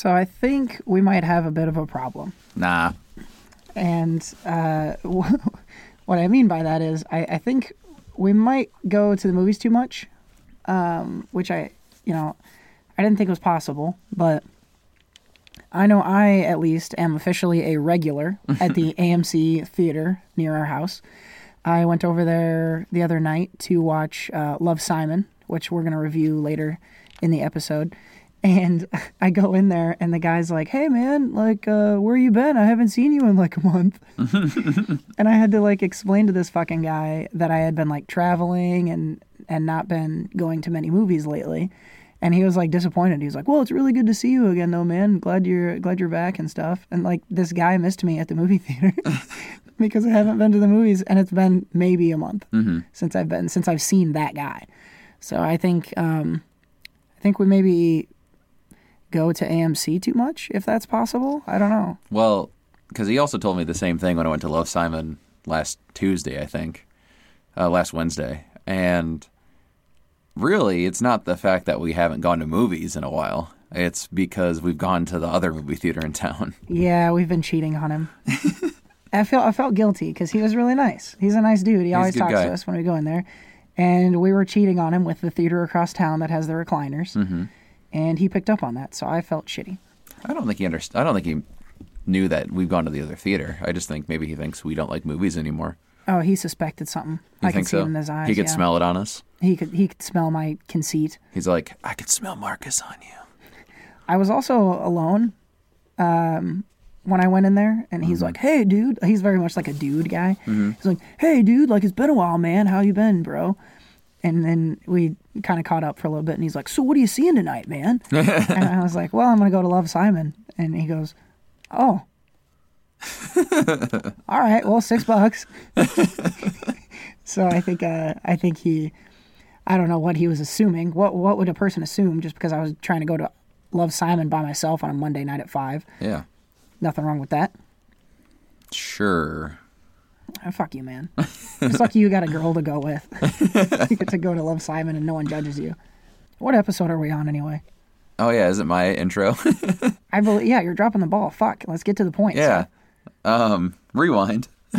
So I think we might have a bit of a problem. Nah. And uh, what I mean by that is, I, I think we might go to the movies too much, um, which I, you know, I didn't think was possible, but I know I at least am officially a regular at the AMC theater near our house. I went over there the other night to watch uh, Love Simon, which we're going to review later in the episode. And I go in there, and the guy's like, "Hey, man, like, uh, where you been? I haven't seen you in like a month." and I had to like explain to this fucking guy that I had been like traveling and and not been going to many movies lately. And he was like disappointed. He was like, "Well, it's really good to see you again, though, man. Glad you're glad you're back and stuff." And like this guy missed me at the movie theater because I haven't been to the movies, and it's been maybe a month since I've been since I've seen that guy. So I think um, I think we maybe go to AMC too much if that's possible. I don't know. Well, because he also told me the same thing when I went to Love Simon last Tuesday, I think, uh, last Wednesday. And really, it's not the fact that we haven't gone to movies in a while. It's because we've gone to the other movie theater in town. Yeah, we've been cheating on him. I felt I felt guilty because he was really nice. He's a nice dude. He always talks guy. to us when we go in there, and we were cheating on him with the theater across town that has the recliners, Mm-hmm. And he picked up on that. So I felt shitty. I don't think he underst- I don't think he knew that we've gone to the other theater. I just think maybe he thinks we don't like movies anymore. Oh, he suspected something. You I think could see so? it in his eyes. he could yeah. smell it on us. He could he could smell my conceit. He's like, I could smell Marcus on you. I was also alone um, when I went in there, and Mm-hmm. he's like, "Hey, dude." He's very much like a dude guy. He's like, "Hey, dude. Like it's been a while, man. How you been, bro?" And then we kind of caught up for a little bit, and he's like, "So what are you seeing tonight, man?" and I was like, "Well, I'm gonna go to Love Simon." And he goes, "Oh." All right, well, six bucks. so I think uh, I think he, I don't know what he was assuming. What what would a person assume just because I was trying to go to Love Simon by myself on a Monday night at five? Yeah. Nothing wrong with that. Sure. Oh, fuck you, man. it's lucky you got a girl to go with. you get to go to Love Simon and no one judges you. What episode are we on anyway? Oh yeah, is it my intro? I believe. Yeah, you're dropping the ball. Fuck. Let's get to the point. yeah. Um, rewind.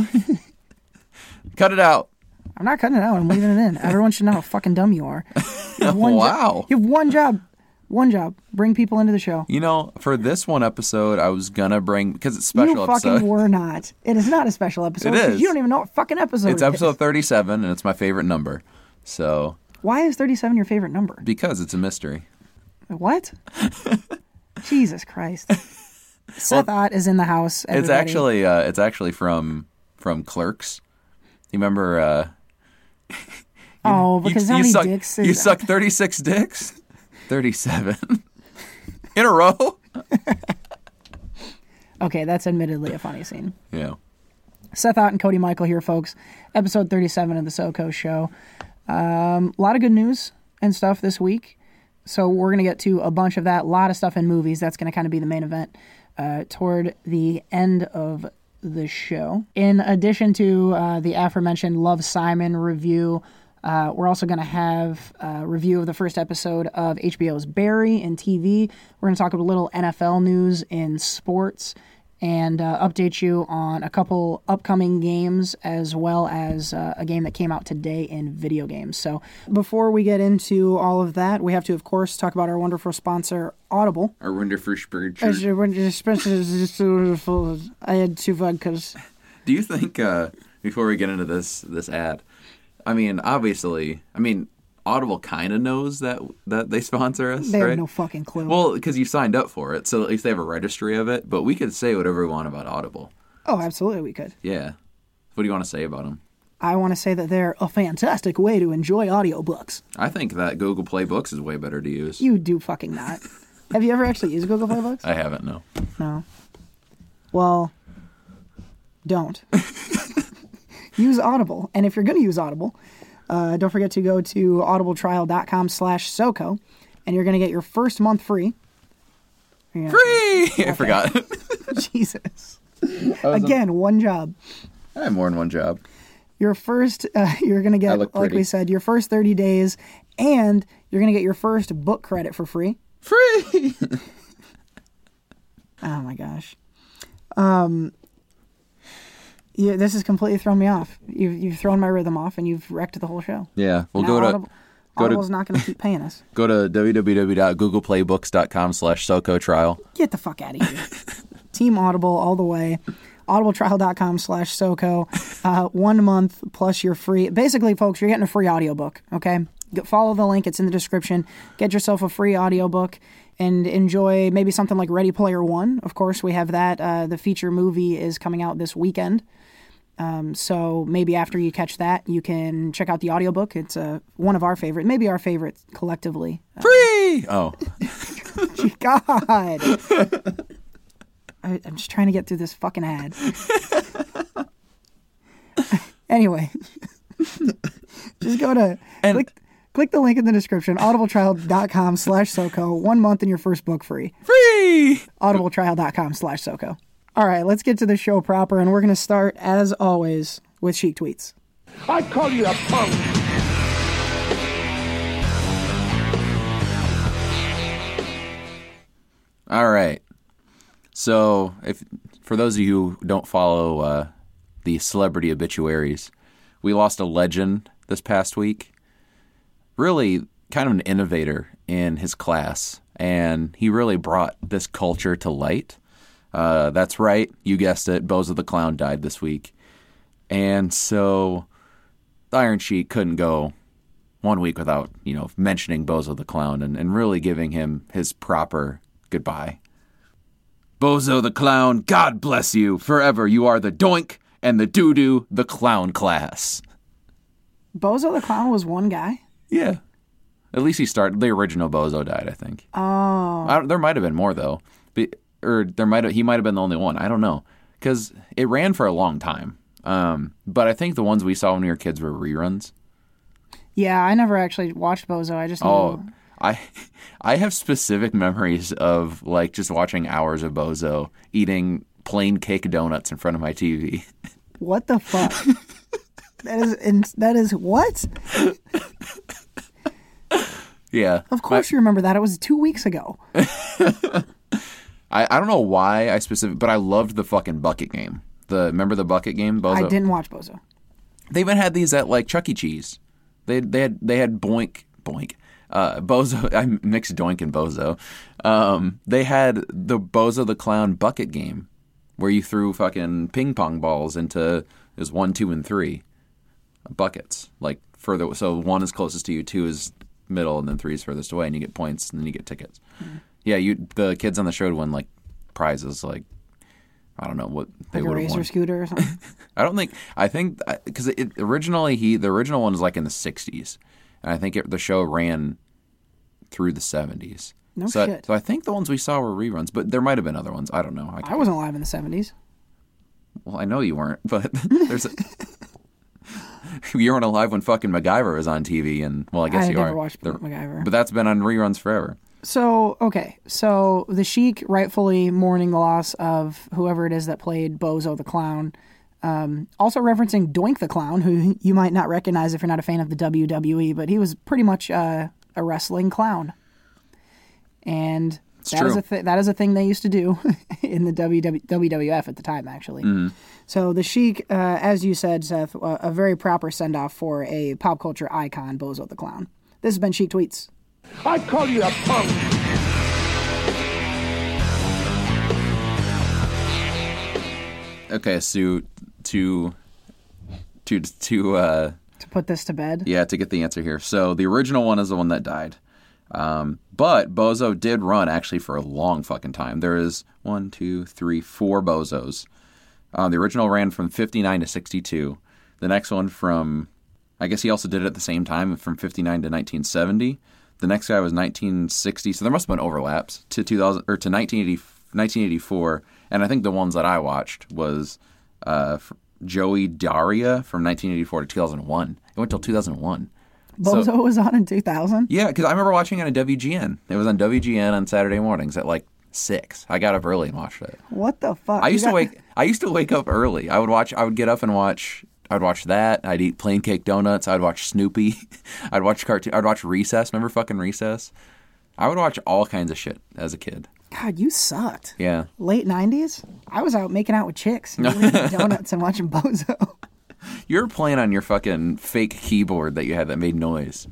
Cut it out. I'm not cutting it out. I'm leaving it in. Everyone should know how fucking dumb you are. You one jo- Wow. you have one job. One job. Bring people into the show. You know, for this one episode, I was gonna bring because it's a special you fucking episode. were not. It is not a special episode. It is. You don't even know what fucking episode It's it is. episode thirty-seven, and it's my favorite number. So Why is 37 your favorite number? because it's a mystery. What? Jesus Christ. Seth Ott is in the house. It's actually uh, it's actually from from Clerks. You remember? Uh, Oh, you, because how you many suck, dicks? You is- suck thirty-six dicks. Thirty-seven in a row. Okay, that's admittedly a funny scene. Yeah. Seth Ott and Cody Michael here, folks. Episode 37 of the SoCo Show. Um, a lot of good news and stuff this week. So we're going to get to a bunch of that. A lot of stuff in movies. That's going to kind of be the main event uh, toward the end of the show. In addition to uh, the aforementioned Love Simon review, uh, we're also going to have a review of the first episode of HBO's Barry in TV. We're going to talk a little NFL news in sports and uh, update you on a couple upcoming games as well as uh, a game that came out today in video games. So, before we get into all of that, we have to, of course, talk about our wonderful sponsor, Audible. Our wonderful spirit. I had two vodkas. Do you think uh, before we get into this this ad, I mean, obviously, I mean, Audible kind of knows that that they sponsor us, They right? have no fucking clue. well, because you signed up for it, so at least they have a registry of it. But we could say whatever we want about Audible. oh, absolutely, we could. Yeah. What do you want to say about them? I want to say that they're a fantastic way to enjoy audiobooks. I think that Google Play Books is way better to use. You do fucking not. have you ever actually used Google Play Books? I haven't, no. No. Well, don't. use Audible. And if you're going to use Audible, uh, don't forget to go to audibletrial.com slash SoCo, and you're going to get your first month free. You're gonna- Free! I forgot. Jesus. Again, one job. I have more than one job. Your first, uh, you're going to get, like we said, your first 30 days, and you're going to get your first book credit for free. Free! Oh my gosh. Um. Yeah, this has completely thrown me off. You've you've thrown my rhythm off, and you've wrecked the whole show. Yeah, we'll Now go to Audible, go to- not going to keep paying us. go to www.googleplaybooks.com slash SoCo trial. Get the fuck out of here. Team Audible all the way. Audibletrial.com slash SoCo. Uh, one month plus you're free. Basically, folks, you're getting a free audiobook, okay? Go- Follow the link. It's in the description. Get yourself a free audiobook and enjoy maybe something like Ready Player One. Of course, we have that. Uh, the feature movie is coming out this weekend. Um, so maybe after you catch that, you can check out the audiobook. It's uh, one of our favorite, maybe our favorite collectively. Free! Oh, God. I, I'm just trying to get through this fucking ad. anyway, just go to And- click click the link in the description. Audibletrial.com slash SoCo. One month in your first book free. free! Audibletrial.com slash SoCo. All right, let's get to the show proper, and we're going to start as always with Sheik Tweets. I call you a punk. All right. So, if for those of you who don't follow uh, the celebrity obituaries, we lost a legend this past week. Really, kind of an innovator in his class, and he really brought this culture to light. Uh, that's right, you guessed it. Bozo the Clown died this week, and so the Iron Sheik couldn't go one week without you know mentioning Bozo the Clown and, and really giving him his proper goodbye. Bozo the Clown, God bless you forever. You are the doink and the doo doo, the clown class. Bozo the Clown was one guy. Yeah. At least he started. The original Bozo died, I think. Oh, I there might have been more though, or there might he might have been the only one. I don't know because it ran for a long time. Um, but I think the ones we saw when we were kids were reruns. yeah. I never actually watched Bozo. I just knew. Oh, I I have specific memories of like just watching hours of Bozo eating plain cake donuts in front of my TV. What the fuck? that is that is what? yeah, Of course you remember that. It was two weeks ago. I I don't know why I specific, but I loved the fucking bucket game. The remember the bucket game? Bozo. I didn't watch Bozo. They even had these at like Chuck E. Cheese. They they had they had Boink Boink. Uh, Bozo, I mixed Doink and Bozo. Um, they had the Bozo the Clown bucket game, where you threw fucking ping pong balls into it was one, two, and three buckets. Like further, so one is closest to you, two is middle, and then three is furthest away, and you get points, and then you get tickets. Yeah, you the kids on the show would win like prizes, like I don't know what they Like a would have racer won. scooter or something. I don't think I think uh, because it originally he the original one was like in the '60s, and I think it, the show ran through the '70s. No so, shit. so I think the ones we saw were reruns, but there might have been other ones. I don't know. I, I wasn't alive in the seventies. well, I know you weren't, but there's a, you weren't alive when fucking MacGyver was on TV, and well, I guess I you never are. watched The- MacGyver. but that's been on reruns forever. So okay, so the Sheik rightfully mourning the loss of whoever it is that played Bozo the Clown. Um, also referencing Doink the Clown, who you might not recognize if you're not a fan of the WWE, but he was pretty much uh, a wrestling clown. And that is a th- that is a thing they used to do in the WW- WWF at the time, actually. So the Sheik, uh, as you said, Seth, uh, a very proper send off for a pop culture icon, Bozo the Clown. This has been Sheik Tweets. I call you a punk. Okay, so to to to uh, To put this to bed. Yeah, to get the answer here. So the original one is the one that died. Um, but Bozo did run actually for a long fucking time. There is one, two, three, four Bozos. Uh, the original ran from 59 to 62. The next one from, I guess he also did it at the same time from 59 to 1970. The next guy was 1960. So there must have been overlaps to 2000 or to 1980, 1984. And I think the ones that I watched was uh, Joey D'Auria from 1984 to 2001. It went till 2001. Bozo was on in 2000. Yeah, because I remember watching it on WGN. It was on WGN on Saturday mornings at like six. I got up early and watched it. What the fuck? I used to wake. I used to wake up early. I would watch. I would get up and watch. I'd watch that. I'd eat plain cake donuts. I'd watch Snoopy. I'd watch cartoon. I'd watch Recess. Remember fucking Recess? I would watch all kinds of shit as a kid. God, you sucked. Yeah. Late '90s, I was out making out with chicks, and eating donuts, and watching Bozo. You were playing on your fucking fake keyboard that you had that made noise.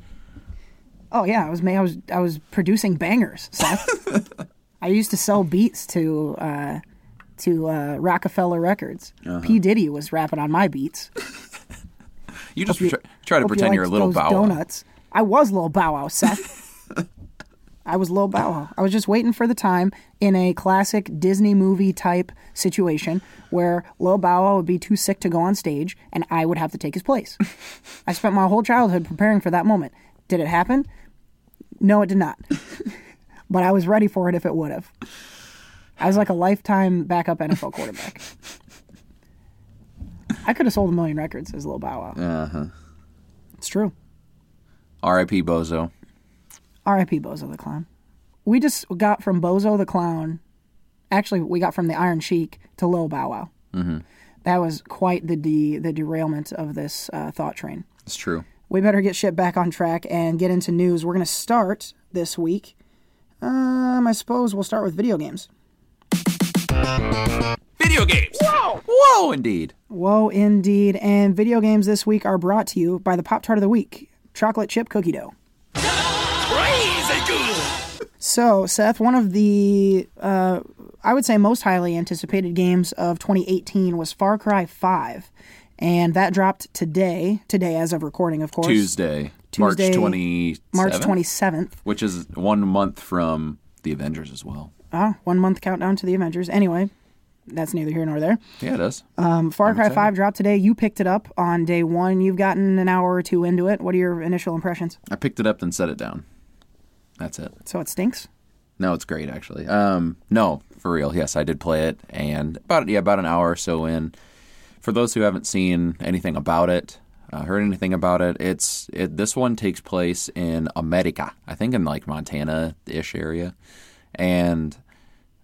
Oh yeah, I was I was I was producing bangers. Seth. I used to sell beats to uh, to uh, Roc-A-Fella Records. Uh-huh. P Diddy was rapping on my beats. You just you- try, try to Hope you pretend you're a little bow. Wow. donuts. I was little Bow Wow, Seth. I was Lil Bow Wow. I was just waiting for the time in a classic Disney movie type situation where Lil Bow Wow would be too sick to go on stage and I would have to take his place. I spent my whole childhood preparing for that moment. Did it happen? No, it did not. but I was ready for it if it would have. I was like a lifetime backup NFL quarterback. I could have sold a million records as Lil Bow Wow. Uh huh. It's true. R.I.P. Bozo. R.I.P. Bozo the Clown. We just got from Bozo the Clown. Actually, we got from the Iron Sheik to Lil Bow Wow. Mm-hmm. That was quite the de- the derailment of this uh, thought train. It's true. We better get shit back on track and get into news. We're going to start this week. Um, I suppose we'll start with video games. Video games. Whoa. Whoa, indeed. Whoa, indeed. And video games this week are brought to you by the Pop Tart of the Week chocolate chip cookie dough. Crazy good. So, Seth, one of the, uh, I would say, most highly anticipated games of 2018 was Far Cry 5. And that dropped today, today as of recording, of course. Tuesday, Tuesday, March 20 March 27th. which is one month from the Avengers as well. Ah, one month countdown to the Avengers. Anyway, that's neither here nor there. Yeah, it is. Um, Far Cry excited. 5 dropped today. You picked it up on day one. You've gotten an hour or two into it. What are your initial impressions? I picked it up and set it down. That's it. So it stinks? No, it's great actually. Um, no, for real. Yes, I did play it, and about yeah, about an hour or so in. For those who haven't seen anything about it, uh, heard anything about it, it's it. This one takes place in America, I think in like Montana ish area, and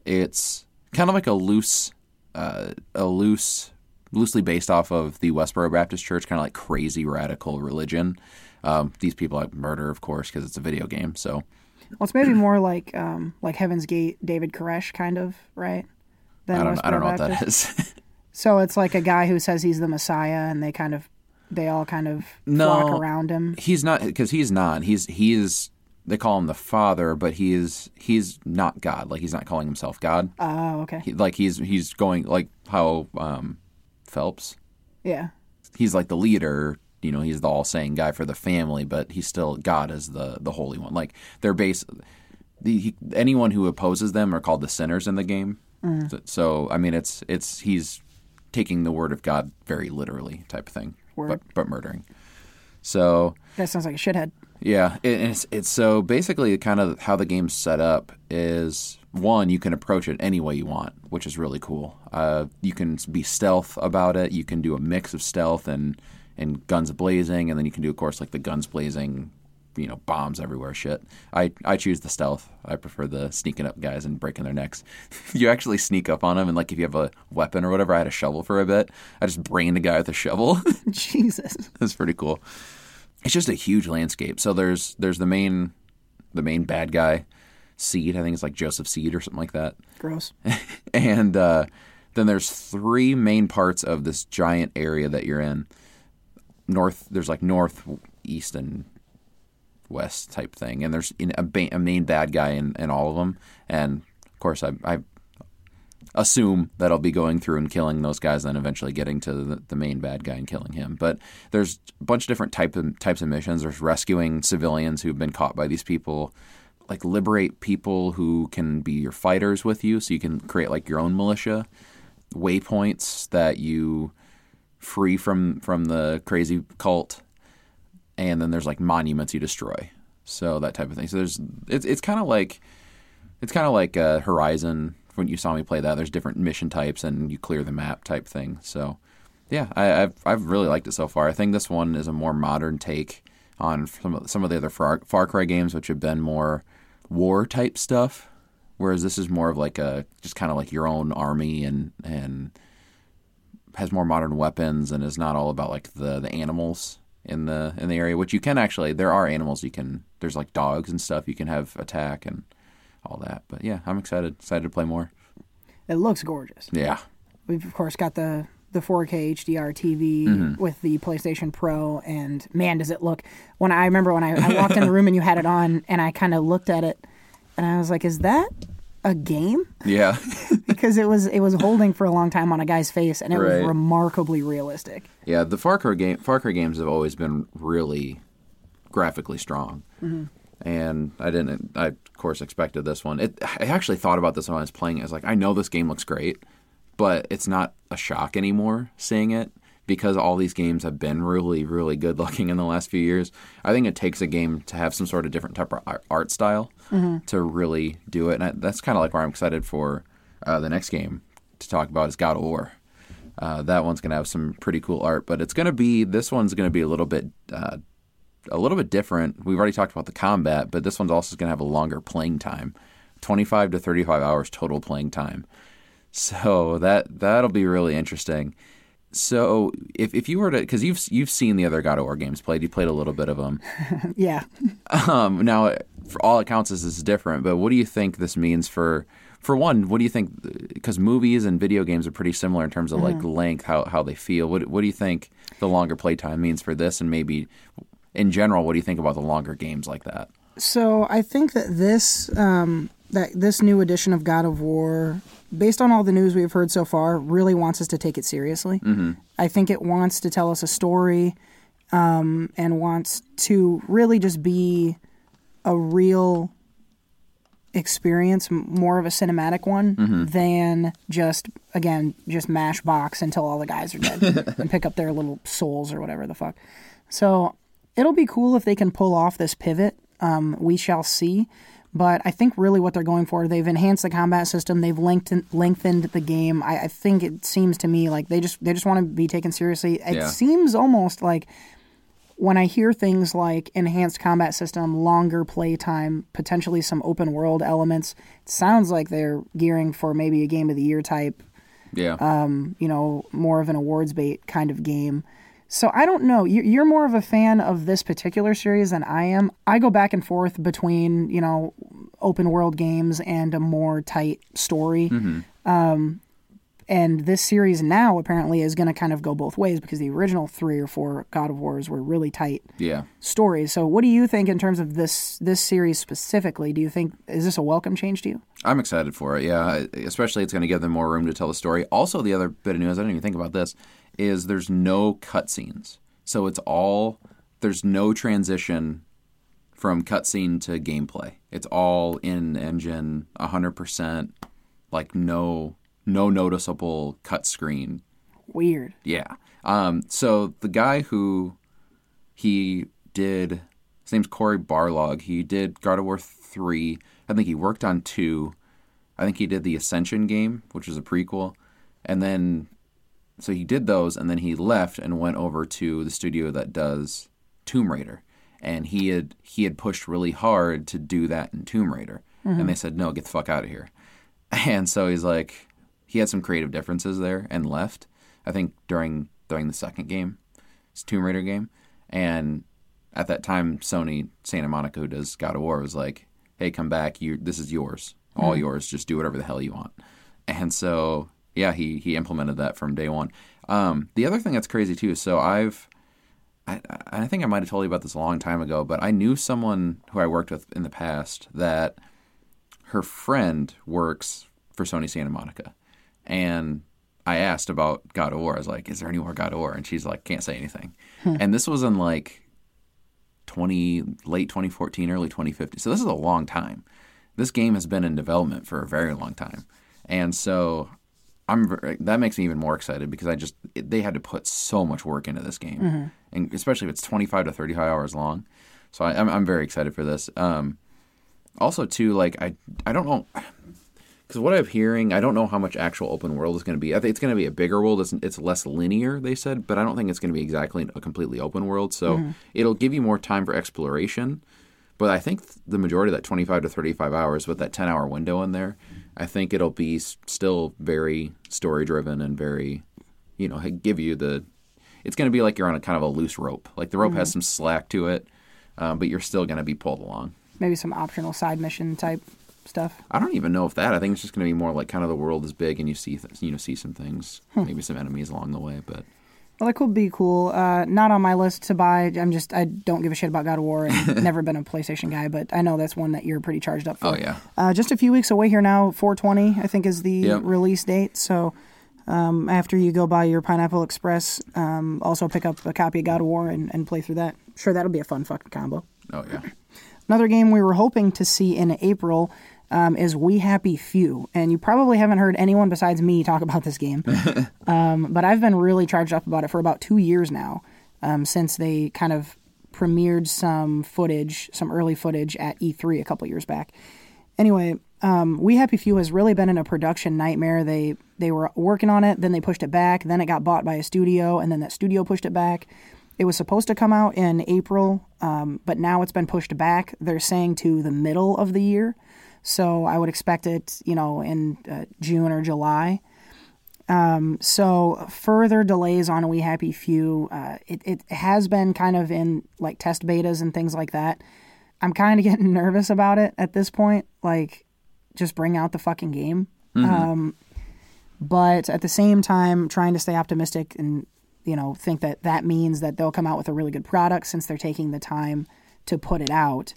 it's kind of like a loose, uh, a loose, loosely based off of the Westboro Baptist Church, kind of like crazy radical religion. Um, these people like murder, of course, because it's a video game. So Well, it's maybe more like um, like Heaven's Gate, David Koresh, kind of, right? Than I don't, I don't know what that is. So it's like a guy who says he's the Messiah, and they kind of, they all kind of No. flock around him. he's not because he's not he's he is they call him the father but he is he's not god. Like he's not calling himself god. Oh, okay. he, like he's he's going like how um phelps? Yeah. he's like the leader. You know he's the all-saying guy for the family but he's still god as the the holy one. Like they're base the he, anyone who opposes them are called the sinners in the game. So, so i mean it's it's he's taking the word of god very literally type of thing. Word. but but murdering. So That sounds like a shithead. Yeah, it, it's it's so basically kind of how the game's set up is one you can approach it any way you want, which is really cool. Uh, you can be stealth about it. You can do a mix of stealth and and guns blazing, and then you can do, of course, like the guns blazing, you know, bombs everywhere. Shit. I I choose the stealth. I prefer the sneaking up guys and breaking their necks. you actually sneak up on them, and like if you have a weapon or whatever, I had a shovel for a bit. I just brained a guy with a shovel. Jesus. That's pretty cool. It's just a huge landscape. So there's there's the main the main bad guy, Seed. I think it's like Joseph Seed or something like that. Gross. And uh, then there's three main parts of this giant area that you're in. North, there's like north, east, and west type thing. And there's in- a, ba- a main bad guy in, in all of them. And of course, I, I assume that I'll be going through and killing those guys, then eventually getting to the, the main bad guy and killing him. But there's a bunch of different type of, types of missions. There's rescuing civilians who've been caught by these people, like liberate people who can be your fighters with you, so you can create like your own militia. Waypoints that you free from from the crazy cult, and then there's like monuments you destroy. So that type of thing. So there's it's it's kind of like it's kind of like uh, Horizon when you saw me play that. There's different mission types and you clear the map type thing. So yeah, I, I've I've really liked it so far. I think this one is a more modern take on some of, some of the other Far, Far Cry games, which have been more war type stuff. Whereas this is more of like a just kind of like your own army and and has more modern weapons and is not all about like the the animals in the in the area. Which you can actually there are animals you can there's like dogs and stuff you can have attack and all that. But yeah, I'm excited. Excited to play more. It looks gorgeous. Yeah. We've of course got the the 4K HDR TV mm-hmm. with the PlayStation Pro, and man, does it look! When I remember when I, I walked in the room and you had it on, and I kind of looked at it, and I was like, "Is that a game?" Yeah. Because it was it was holding for a long time on a guy's face, and it Right. was remarkably realistic. yeah. The Far Cry game, Far Cry games have always been really graphically strong. Mm-hmm. And I didn't. I of course expected this one. It. I actually thought about this when I was playing. it. I was like, I know this game looks great, but it's not a shock anymore seeing it because all these games have been really, really good looking in the last few years. I think it takes a game to have some sort of different type of art style to really do it, and I, that's kind of like where I'm excited for uh, the next game to talk about is God of War. Uh, that one's gonna have some pretty cool art, but it's gonna be this one's gonna be a little bit uh, a little bit different. We've already talked about the combat, but this one's also going to have a longer playing time, 25 to 35 hours total playing time. So that that'll be really interesting. So if, if you were to because you've you've seen the other God of War games played, you played a little bit of them. Yeah, Um, now, for all accounts, this is different. But what do you think this means for? For one, what do you think? Because movies and video games are pretty similar in terms of like length, how how they feel. What what do you think the longer playtime means for this, and maybe in general, what do you think about the longer games like that? So I think that this um, that this new edition of God of War, based on all the news we've heard so far, really wants us to take it seriously. Mm-hmm. I think it wants to tell us a story um, and wants to really just be a real experience, more of a cinematic one than just again just mash box until all the guys are dead and pick up their little souls or whatever the fuck. So it'll be cool if they can pull off this pivot. Um, we shall see. But I think really what they're going for, they've enhanced the combat system, they've lengthened lengthened the game. I, I think it seems to me like they just they just want to be taken seriously. It Yeah. seems almost like when I hear things like enhanced combat system, longer play time, potentially some open world elements, it sounds like they're gearing for maybe a game of the year type Yeah, you know, more of an awards bait kind of game. So I don't know. You- You're more of a fan of this particular series than I am. I go back and forth between, you know, open world games and a more tight story. Um, and this series now apparently is going to kind of go both ways because the original three or four God of Wars were really tight yeah. stories. So what do you think in terms of this this series specifically? Do you think is this a welcome change to you? I'm excited for it. Yeah, especially it's going to give them more room to tell the story. Also, the other bit of news I didn't even think about this is there's no cutscenes, so it's all there's no transition from cutscene to gameplay. It's all in engine, 100%. Like no no noticeable cut screen Weird. yeah. Um, so the guy who he did, his name's Cory Barlog. He did God of War 3. I think he worked on 2. I think he did the Ascension game, which is a prequel. And then, so he did those, and then he left and went over to the studio that does Tomb Raider. And he had he had pushed really hard to do that in Tomb Raider, and mm-hmm. they said no, get the fuck out of here. And so he's like, he had some creative differences there and left. I think during during the second game, it's Tomb Raider game, and at that time, Sony Santa Monica, who does God of War, was like, "Hey, come back! You this is yours, all mm-hmm. yours. Just do whatever the hell you want." And so, yeah, he he implemented that from day one. Um, the other thing that's crazy too. So I've I, I think I might have told you about this a long time ago, but I knew someone who I worked with in the past that her friend works for Sony Santa Monica. And I asked about God of War. I was like, is there any more God of War? And she's like, can't say anything. And this was in like 20, late 2014, early 2015. So this is a long time. This game has been in development for a very long time. And so I'm that makes me even more excited because I just they had to put so much work into this game, and especially if it's 25 to 35 hours long. So I, I'm I'm very excited for this. Um, also, too, like I I don't know because what I'm hearing, I don't know how much actual open world is going to be. I think it's going to be a bigger world. It's, it's less linear, they said, but I don't think it's going to be exactly a completely open world. So it'll give you more time for exploration. But I think the majority of that 25 to 35 hours with that 10 hour window in there, I think it'll be still very story driven and very, you know, give you the. It's going to be like you're on a kind of a loose rope. Like the rope has some slack to it, um, but you're still going to be pulled along. Maybe some optional side mission type stuff. I don't even know if that. I think it's just going to be more like kind of the world is big and you see th- you know see some things, maybe some enemies along the way. But Well, that could be cool. Uh, not on my list to buy. I'm just I don't give a shit about God of War and never been a PlayStation guy, but I know that's one that you're pretty charged up for. oh yeah, Uh, just a few weeks away here now. 420, I think, is the Yep. release date. So um, after you go buy your Pineapple Express, um, also pick up a copy of God of War and, and play through that. Sure, that'll be a fun fucking combo. oh yeah. Another game we were hoping to see in April um, is We Happy Few, and you probably haven't heard anyone besides me talk about this game. um, but I've been really charged up about it for about two years now, um, since they kind of premiered some footage, some early footage at E3 a couple years back. Anyway, um, We Happy Few has really been in a production nightmare. They they were working on it, then they pushed it back, then it got bought by a studio, and then that studio pushed it back. It was supposed to come out in April, um, but now it's been pushed back. They're saying to the middle of the year, so I would expect it, you know, in uh, June or July. Um, so further delays on We Happy Few. Uh, it it has been kind of in like test betas and things like that. I'm kind of getting nervous about it at this point. Like, just bring out the fucking game. Um, but at the same time, trying to stay optimistic and you know think that that means that they'll come out with a really good product since they're taking the time to put it out.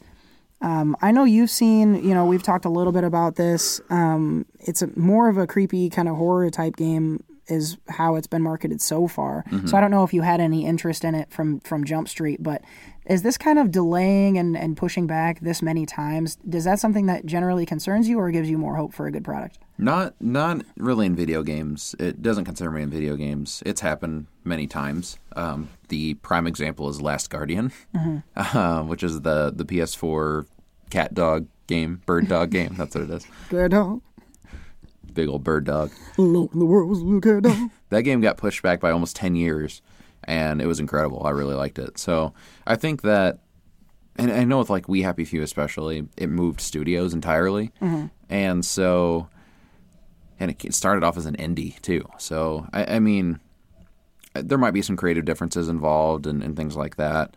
Um, I know you've seen, you know, we've talked a little bit about this. Um, it's a, more of a creepy kind of horror type game, is how it's been marketed so far. So I don't know if you had any interest in it from from Jump Street, but is this kind of delaying and, and pushing back this many times? Does that something that generally concerns you, or gives you more hope for a good product? Not not really in video games. It doesn't concern me in video games. It's happened many times. Um, the prime example is Last Guardian, uh, which is the the PS4 cat dog game, bird dog game. That's what it is. Good dog. Big old bird dog. Alone in the world was a little cat dog. That game got pushed back by almost ten years, and it was incredible. I really liked it. So I think that, and I know with like We Happy Few especially, it moved studios entirely, mm-hmm. and so, and it started off as an indie too. So I, I mean, there might be some creative differences involved and, and things like that.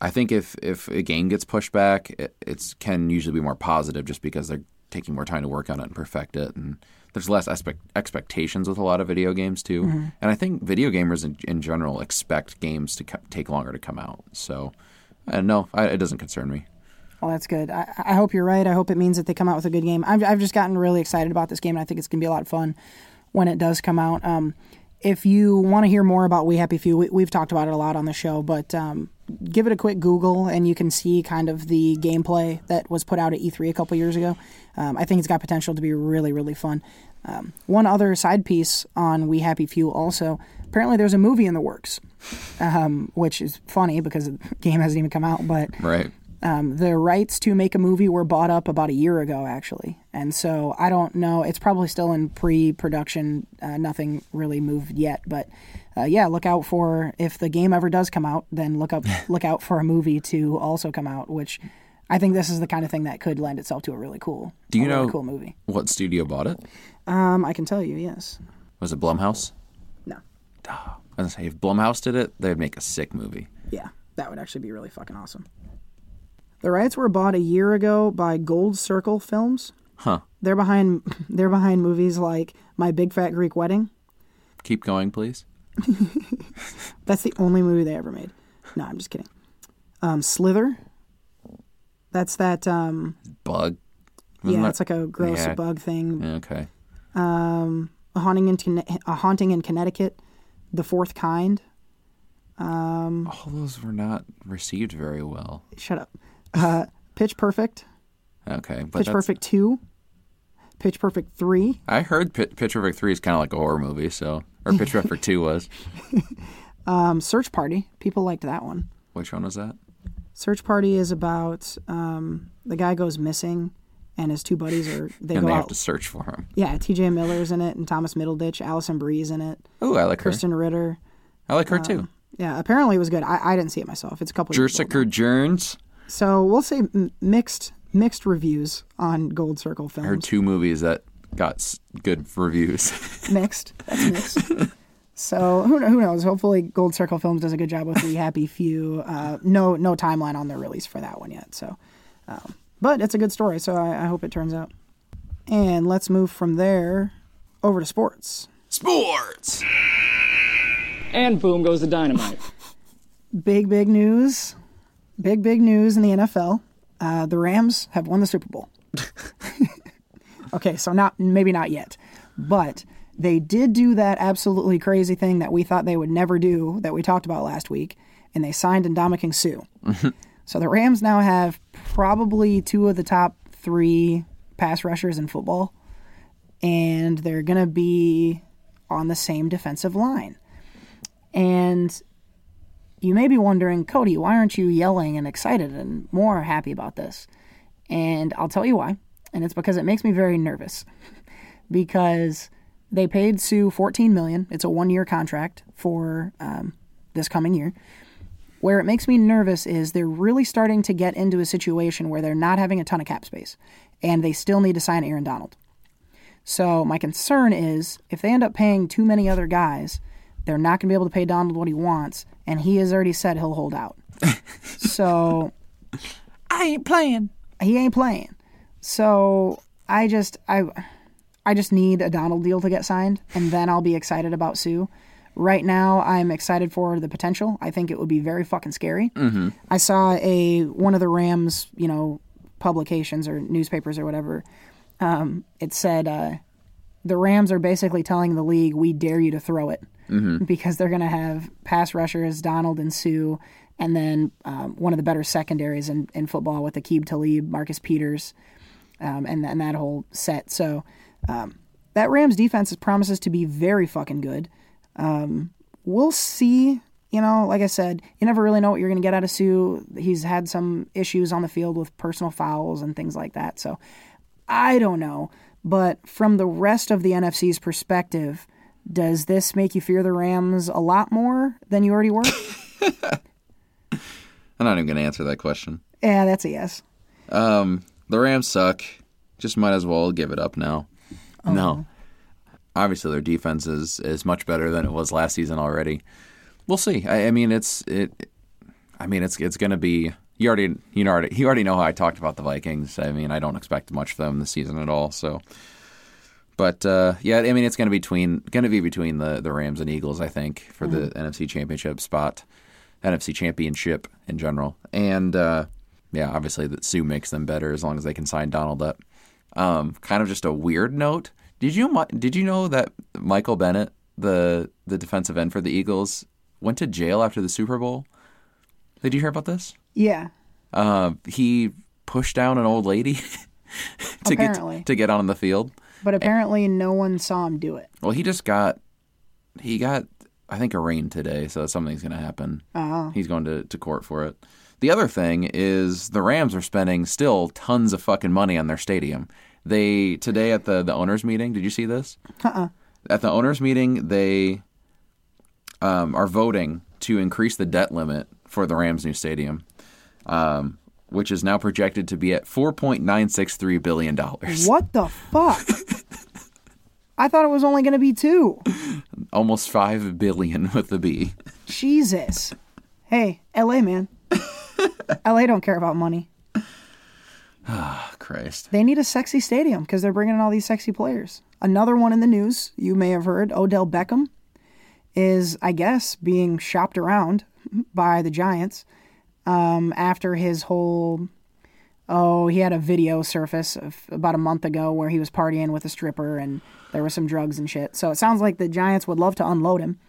I think if if a game gets pushed back, it it's can usually be more positive just because they're taking more time to work on it and perfect it, and there's less expect, expectations with a lot of video games too. And I think video gamers in, in general expect games to co- take longer to come out. So, uh, no, I, it doesn't concern me. Well, that's good. I, I hope you're right. I hope it means that they come out with a good game. I've, I've just gotten really excited about this game, and I think it's going to be a lot of fun when it does come out. Um, if you want to hear more about We Happy Few, we, we've talked about it a lot on the show, but um, give it a quick Google, and you can see kind of the gameplay that was put out at E3 a couple years ago. Um, I think it's got potential to be really, really fun. Um, one other side piece on We Happy Few also. Apparently, there's a movie in the works, um, which is funny because the game hasn't even come out, but Right. um, the rights to make a movie were bought up about a year ago, actually. And so I don't know. It's probably still in pre production. Uh, nothing really moved yet. But uh, yeah, look out for if the game ever does come out, then look up look out for a movie to also come out, which I think this is the kind of thing that could lend itself to a really cool, Do you a really know- cool movie. What studio bought it? Um, I can tell you, yes. Was it Blumhouse? No. I was gonna say if Blumhouse did it, they'd make a sick movie. Yeah, that would actually be really fucking awesome. The rights were bought a year ago by Gold Circle Films. Huh. They're behind they're behind movies like My Big Fat Greek Wedding. Keep going, please. That's the only movie they ever made. No, I'm just kidding. Um, Slither. That's that. Um, Bug. Wasn't yeah, that- it's like a gross Yeah. bug thing. Yeah, okay. A haunting in Conne- a haunting in Connecticut. The Fourth Kind. All those were not received very well. Shut up. Uh, Pitch Perfect. Okay, but Pitch that's, Perfect Two. Pitch Perfect Three. I heard Pit, Pitch Perfect three is kind of like a horror movie, so or Pitch Perfect two was. Um, Search Party. People liked that one. Which one was that? Search Party is about um, the guy goes missing, and his two buddies are they and go they out. to search for him. Yeah, T.J. Miller's in it, and Thomas Middleditch, Alison Brie's in it, Oh, I like her. Krysten Ritter. I like her too. Yeah, apparently it was good. I, I didn't see it myself. It's a couple. Jersica Jones. So we'll say m- mixed mixed reviews on Gold Circle I heard two movies that got good reviews. Mixed. That's mixed. so who, who knows? Hopefully, Gold Circle Films does a good job with the Happy Few. Uh, no no timeline on their release for that one yet. So, um, but it's a good story, so I, I hope it turns out. And let's move from there over to sports. Sports. And boom goes the dynamite. Big, big news. Big, big news in the NFL. Uh, the Rams have won the Super Bowl. okay, so not maybe not yet, but they did do that absolutely crazy thing that we thought they would never do that we talked about last week, and they signed Ndamukong Sue. so the Rams now have probably two of the top three pass rushers in football, and they're going to be on the same defensive line. And you may be wondering, Cody, why aren't you yelling and excited and more happy about this? And I'll tell you why. And it's because it makes me very nervous. because they paid Sue 14 million. It's a one-year contract for um, this coming year. Where it makes me nervous is they're really starting to get into a situation where they're not having a ton of cap space, and they still need to sign Aaron Donald. So my concern is if they end up paying too many other guys, they're not going to be able to pay Donald what he wants, and he has already said he'll hold out. so I ain't playing. he ain't playing. So I just I I just need a Donald deal to get signed, and then I'll be excited about Sue. Right now, I'm excited for the potential. I think it would be very fucking scary. Mm-hmm. I saw a one of the Rams, you know, publications or newspapers or whatever. Um, it said uh, the Rams are basically telling the league, "We dare you to throw it," because they're going to have pass rushers Donald and Sue, and then um, one of the better secondaries in, in football with Aqib Talib, Marcus Peters, um, and and that whole set. So um, that Rams defense promises to be very fucking good. Um, we'll see. You know, like I said, you never really know what you're going to get out of Sue. He's had some issues on the field with personal fouls and things like that. So I don't know. But from the rest of the NFC's perspective, does this make you fear the Rams a lot more than you already were? I'm not even going to answer that question. yeah, that's a yes. Um, the Rams suck. Just might as well give it up now. No. Obviously, their defense is, is much better than it was last season already. We'll see. I, I mean, it's it. I mean, it's it's going to be. You already you know already you already know how I talked about the Vikings. I mean, I don't expect much from them this season at all. So, but uh, yeah, I mean, it's going to be between going to be between the the Rams and Eagles. I think for the NFC Championship spot, NFC Championship in general, and uh, yeah, obviously that Sue makes them better as long as they can sign Donald up. Um, kind of just a weird note. Did you did you know that Michael Bennett, the the defensive end for the Eagles, went to jail after the Super Bowl? Did you hear about this? Yeah. Uh, he pushed down an old lady to Apparently. get to get on the field. But apparently, no one saw him do it. Well, he just got he got I think arraigned today, so something's going to happen. Oh. He's going to, to court for it. The other thing is the Rams are spending still tons of fucking money on their stadium. They today at the the owners meeting. Did you see this? Uh-uh. At the owners meeting, they um, are voting to increase the debt limit for the Rams' new stadium, um, which is now projected to be at four point nine six three billion dollars. What the fuck? I thought it was only going to be two. Almost five billion with the B. Jesus. Hey, LA, man. LA don't care about money. Oh, Christ. They need a sexy stadium because they're bringing in all these sexy players. Another one in the news, you may have heard, Odell Beckham is, I guess, being shopped around by the Giants um, after his whole. Oh, he had a video surface of about a month ago where he was partying with a stripper and there was some drugs and shit. So it sounds like the Giants would love to unload him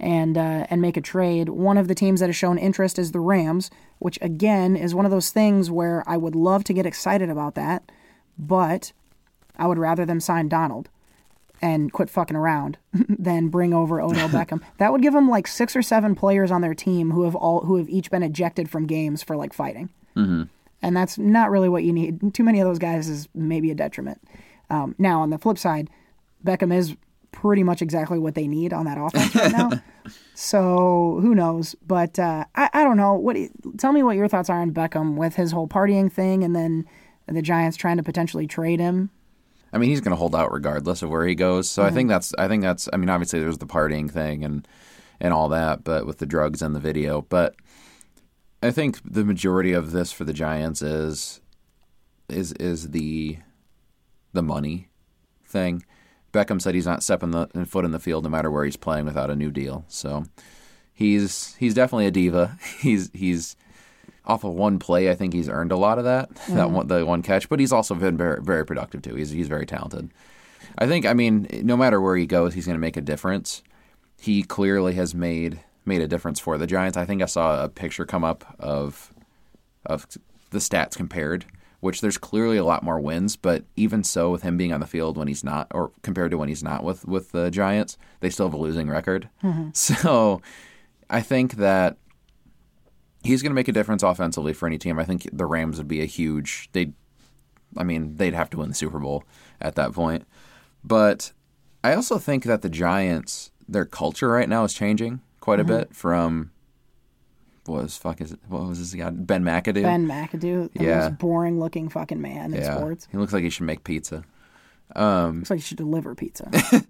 and uh, and make a trade. One of the teams that has shown interest is the Rams, which again is one of those things where I would love to get excited about that, but I would rather them sign Donald and quit fucking around than bring over Odell Beckham. That would give them like six or seven players on their team who have all who have each been ejected from games for like fighting, mm-hmm. and that's not really what you need. Too many of those guys is maybe a detriment. Um, now on the flip side, Beckham is pretty much exactly what they need on that offense right now. So who knows? But uh, I, I don't know. What tell me what your thoughts are on Beckham with his whole partying thing, and then the Giants trying to potentially trade him. I mean, he's going to hold out regardless of where he goes. So I think that's. I think that's. I mean, obviously there's the partying thing and and all that, but with the drugs and the video. But I think the majority of this for the Giants is is is the the money thing. Beckham said he's not stepping the foot in the field no matter where he's playing without a new deal. So he's he's definitely a diva. He's he's off of one play. I think he's earned a lot of that that one, the one catch, but he's also been very very productive too. He's he's very talented. I think I mean no matter where he goes, he's going to make a difference. He clearly has made made a difference for the Giants. I think I saw a picture come up of of the stats compared, which there's clearly a lot more wins, but even so, with him being on the field when he's not, or compared to when he's not with with the Giants, they still have a losing record. Mm-hmm. So I think that he's going to make a difference offensively for any team. I think the Rams would be a huge. They, I mean, they'd have to win the Super Bowl at that point. But I also think that the Giants, their culture right now is changing quite a mm-hmm. bit from was fuck is it? What was this guy? Ben McAdoo. Ben McAdoo, the Yeah. most boring looking fucking man in yeah, sports. he looks like he should make pizza. Looks like he should deliver pizza.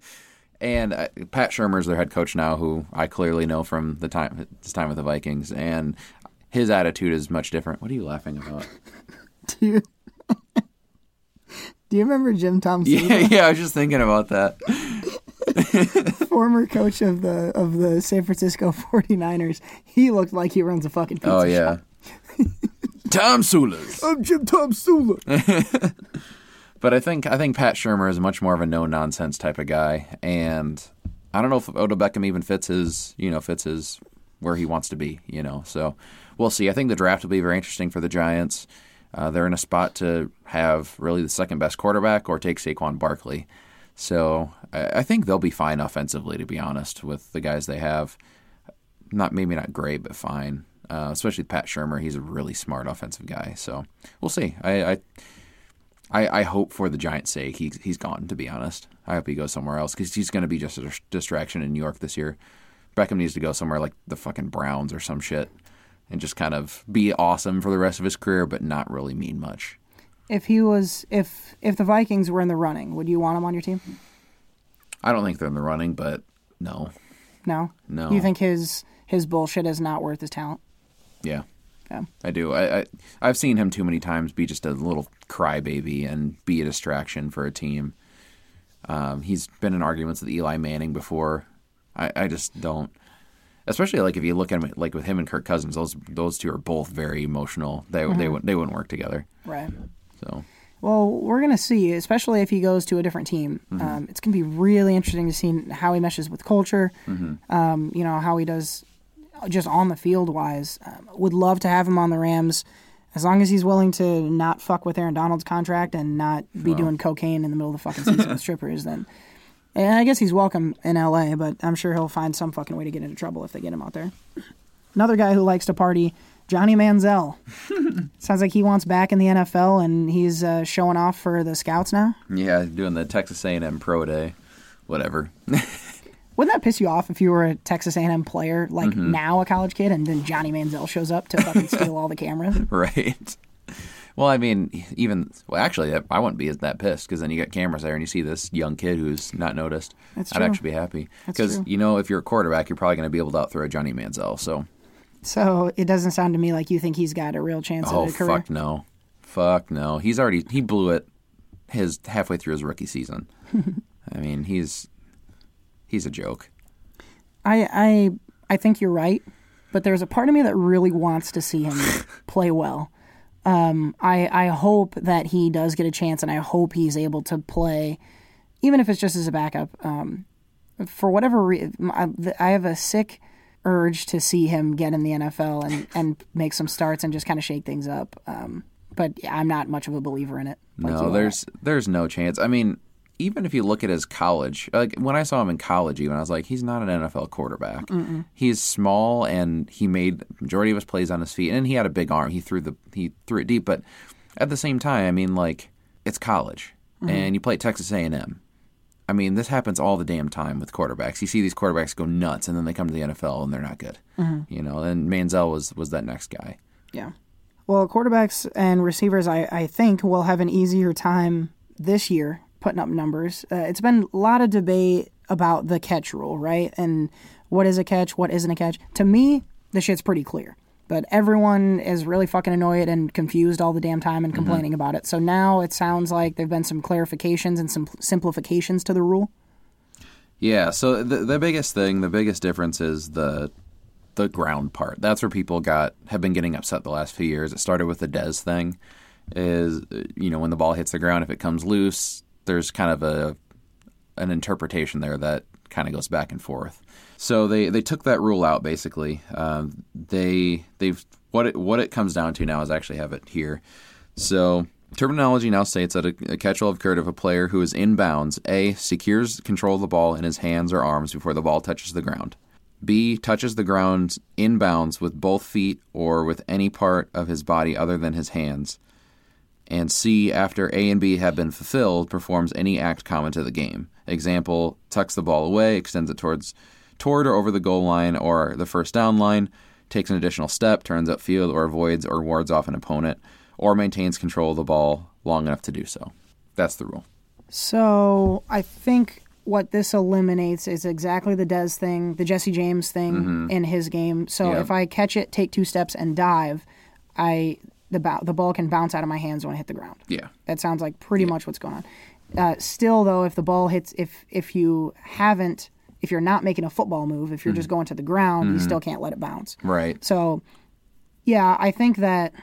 And uh, Pat is their head coach now, who I clearly know from the time his time with the Vikings, and his attitude is much different. What are you laughing about? do you Do you remember Jim Thompson, yeah, yeah, I was just thinking about that. former coach of the of the San Francisco 49ers? He looked like he runs a fucking pizza Oh yeah, shop. Tomsulas. I'm Jim Tomsula. But I think I think Pat Shurmur is much more of a no nonsense type of guy, and I don't know if Odell Beckham even fits his you know fits his where he wants to be. You know, so we'll see. I think the draft will be very interesting for the Giants. Uh, they're in a spot to have really the second best quarterback or take Saquon Barkley. So I, think they'll be fine offensively, to be honest, with the guys they have. Not maybe not great, but fine. Uh, especially Pat Shurmur, he's a really smart offensive guy. So we'll see. I, I I, I hope for the Giants' sake he's gone. To be honest, I hope he goes somewhere else because he's going to be just a distraction in New York this year. Beckham needs to go somewhere like the fucking Browns or some shit, and just kind of be awesome for the rest of his career, but not really mean much. If he was, if if the Vikings were in the running, would you want him on your team? I don't think they're in the running, but no, No. No. You think his his bullshit is not worth his talent? yeah, Yeah. I do. I, I I've seen him too many times be just a little crybaby and be a distraction for a team. Um, he's been in arguments with Eli Manning before. I, I just don't. Especially like if you look at him like with him and Kirk Cousins, those those two are both very emotional. They they wouldn't they wouldn't work together. Right. So Well, we're gonna see, especially if he goes to a different team. Um, it's gonna be really interesting to see how he meshes with culture. Um, you know how he does, just on the field wise. Um, would love to have him on the Rams, as long as he's willing to not fuck with Aaron Donald's contract and not be doing cocaine in the middle of the fucking season with strippers. Then, and I guess he's welcome in L.A., but I'm sure he'll find some fucking way to get into trouble if they get him out there. Another guy who likes to party, Johnny Manziel. Sounds like he wants back in the NFL, and he's uh, showing off for the scouts now. yeah, doing the Texas A&M Pro Day, whatever. Wouldn't that piss you off if you were a Texas A&M player, like Mm-hmm. now a college kid, and then Johnny Manziel shows up to fucking steal all the cameras? right. Well, I mean, even well, actually, I wouldn't be that pissed because then you got cameras there and you see this young kid who's not noticed. That's I'd true. actually be happy because you know if you're a quarterback, you're probably going to be able to outthrow Johnny Manziel. So, So it doesn't sound to me like you think he's got a real chance oh at a career. fuck no, fuck no. He's already he blew it his halfway through his rookie season. I mean, he's he's a joke. I, I I think you're right, but there's a part of me that really wants to see him play well. Um, I I hope that he does get a chance, and I hope he's able to play, even if it's just as a backup. Um, for whatever reason, I, I have a sick urge to see him get in the NFL and, and make some starts and just kind of shake things up. Um, but I'm not much of a believer in it. like no, are. there's there's no chance. I mean, even if you look at his college, like when I saw him in college, even I was like, he's not an NFL quarterback. He's small and he made majority of his plays on his feet, and he had a big arm. He threw the he threw it deep, but at the same time, I mean, like it's college, and you play at Texas A and M. I mean, this happens all the damn time with quarterbacks. You see these quarterbacks go nuts, and then they come to the NFL and they're not good. You know, and Manziel was was that next guy. Yeah. Well, quarterbacks and receivers, I, I think, will have an easier time this year putting up numbers. Uh, it's been a lot of debate about the catch rule, right? And what is a catch, what isn't a catch. To me, the shit's pretty clear. But everyone is really fucking annoyed and confused all the damn time and mm-hmm. complaining about it. So now it sounds like there've been some clarifications and some simplifications to the rule. Yeah, so the the biggest thing, the biggest difference is the the ground part. That's where people got have been getting upset the last few years. It started with the Dez thing. Is you know when the ball hits the ground, if it comes loose, there's kind of a an interpretation there that kind of goes back and forth. So they, they took that rule out basically. Um, they they've what it what it comes down to now is I actually have it here. So terminology now states that a, a catch will have occurred if a player who is in bounds a secures control of the ball in his hands or arms before the ball touches the ground. B touches the ground in bounds with both feet or with any part of his body other than his hands. And C, after A and B have been fulfilled, performs any act common to the game. Example, tucks the ball away, extends it towards toward or over the goal line or the first down line, takes an additional step, turns upfield or avoids or wards off an opponent, or maintains control of the ball long enough to do so. That's the rule. So I think what this eliminates is exactly the Dez thing, the Jesse James thing in his game. So Mm-hmm. Yeah. if I catch it, take two steps, and dive, I the ba- the ball can bounce out of my hands when I hit the ground. Yeah. That sounds like pretty much what's going on. Uh, still, though, if the ball hits, if if you haven't, if you're not making a football move, if you're just going to the ground, you still can't let it bounce. Right. So, yeah, I think that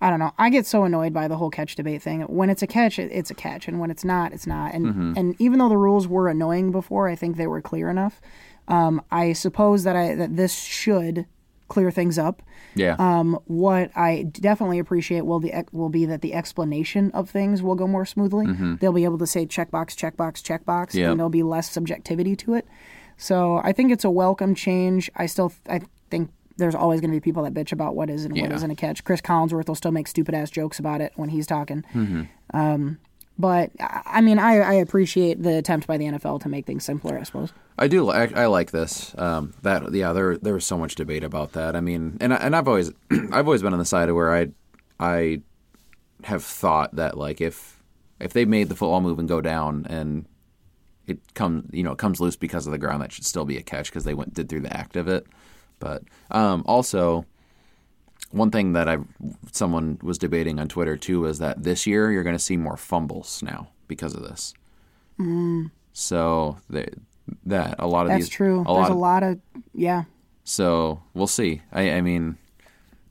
I don't know. I get so annoyed by the whole catch debate thing. When it's a catch, it, it's a catch, and when it's not, it's not. And and even though the rules were annoying before, I think they were clear enough. Um, I suppose that I that this should clear things up. Yeah. Um, what I definitely appreciate will the will be that the explanation of things will go more smoothly. They'll be able to say checkbox, checkbox, checkbox, Yep. and there'll be less subjectivity to it. So I think it's a welcome change. I still I think there's always going to be people that bitch about what is and what Yeah. isn't a catch. Chris Collinsworth will still make stupid ass jokes about it when he's talking. Mm-hmm. Um, but I mean, I, I appreciate the attempt by the NFL to make things simpler. I suppose. I do. I, I like this. Um, that yeah, there there was so much debate about that. I mean, and I, and I've always I've always been on the side of where I I have thought that like if if they made the football move and go down and it comes you know it comes loose because of the ground, that should still be a catch because they went did through the act of it. But um, also. One thing that I someone was debating on Twitter too is that this year you're going to see more fumbles now because of this. Mm. So they, that a lot of That's these true. A There's lot a lot of yeah. so we'll see. I, I mean,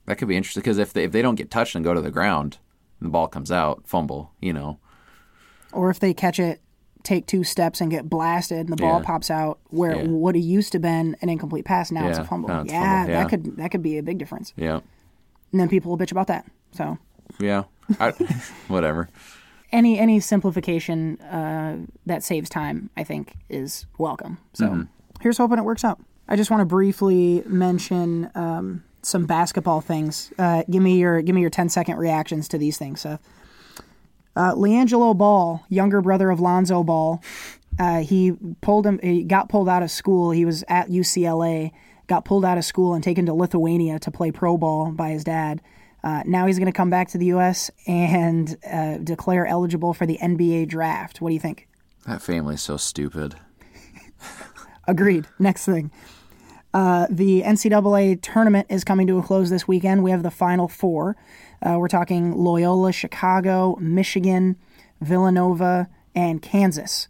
that could be interesting because if they if they don't get touched and go to the ground, and the ball comes out, fumble. You know, or if they catch it, take two steps and get blasted, and the ball Yeah. pops out where Yeah. it would have used to been an incomplete pass. Now it's a fumble. it's yeah, fumble, yeah. that could that could be a big difference. yeah, And then people will bitch about that. So yeah, I, whatever. any any simplification uh, that saves time, I think, is welcome. So Mm-hmm. here's hoping it works out. I just want to briefly mention um, some basketball things. Uh, give me your give me your 10 second reactions to these things, Seth. Uh, LiAngelo Ball, younger brother of Lonzo Ball, uh, he pulled him. He got pulled out of school. He was at UCLA. Got pulled out of school and taken to Lithuania to play pro ball by his dad. Uh, now he's going to come back to the U.S. and uh, declare eligible for the NBA draft. What do you think? That family's so stupid. Agreed. Next thing. Uh, the NCAA tournament is coming to a close this weekend. We have the final four. Uh, we're talking Loyola, Chicago, Michigan, Villanova, and Kansas.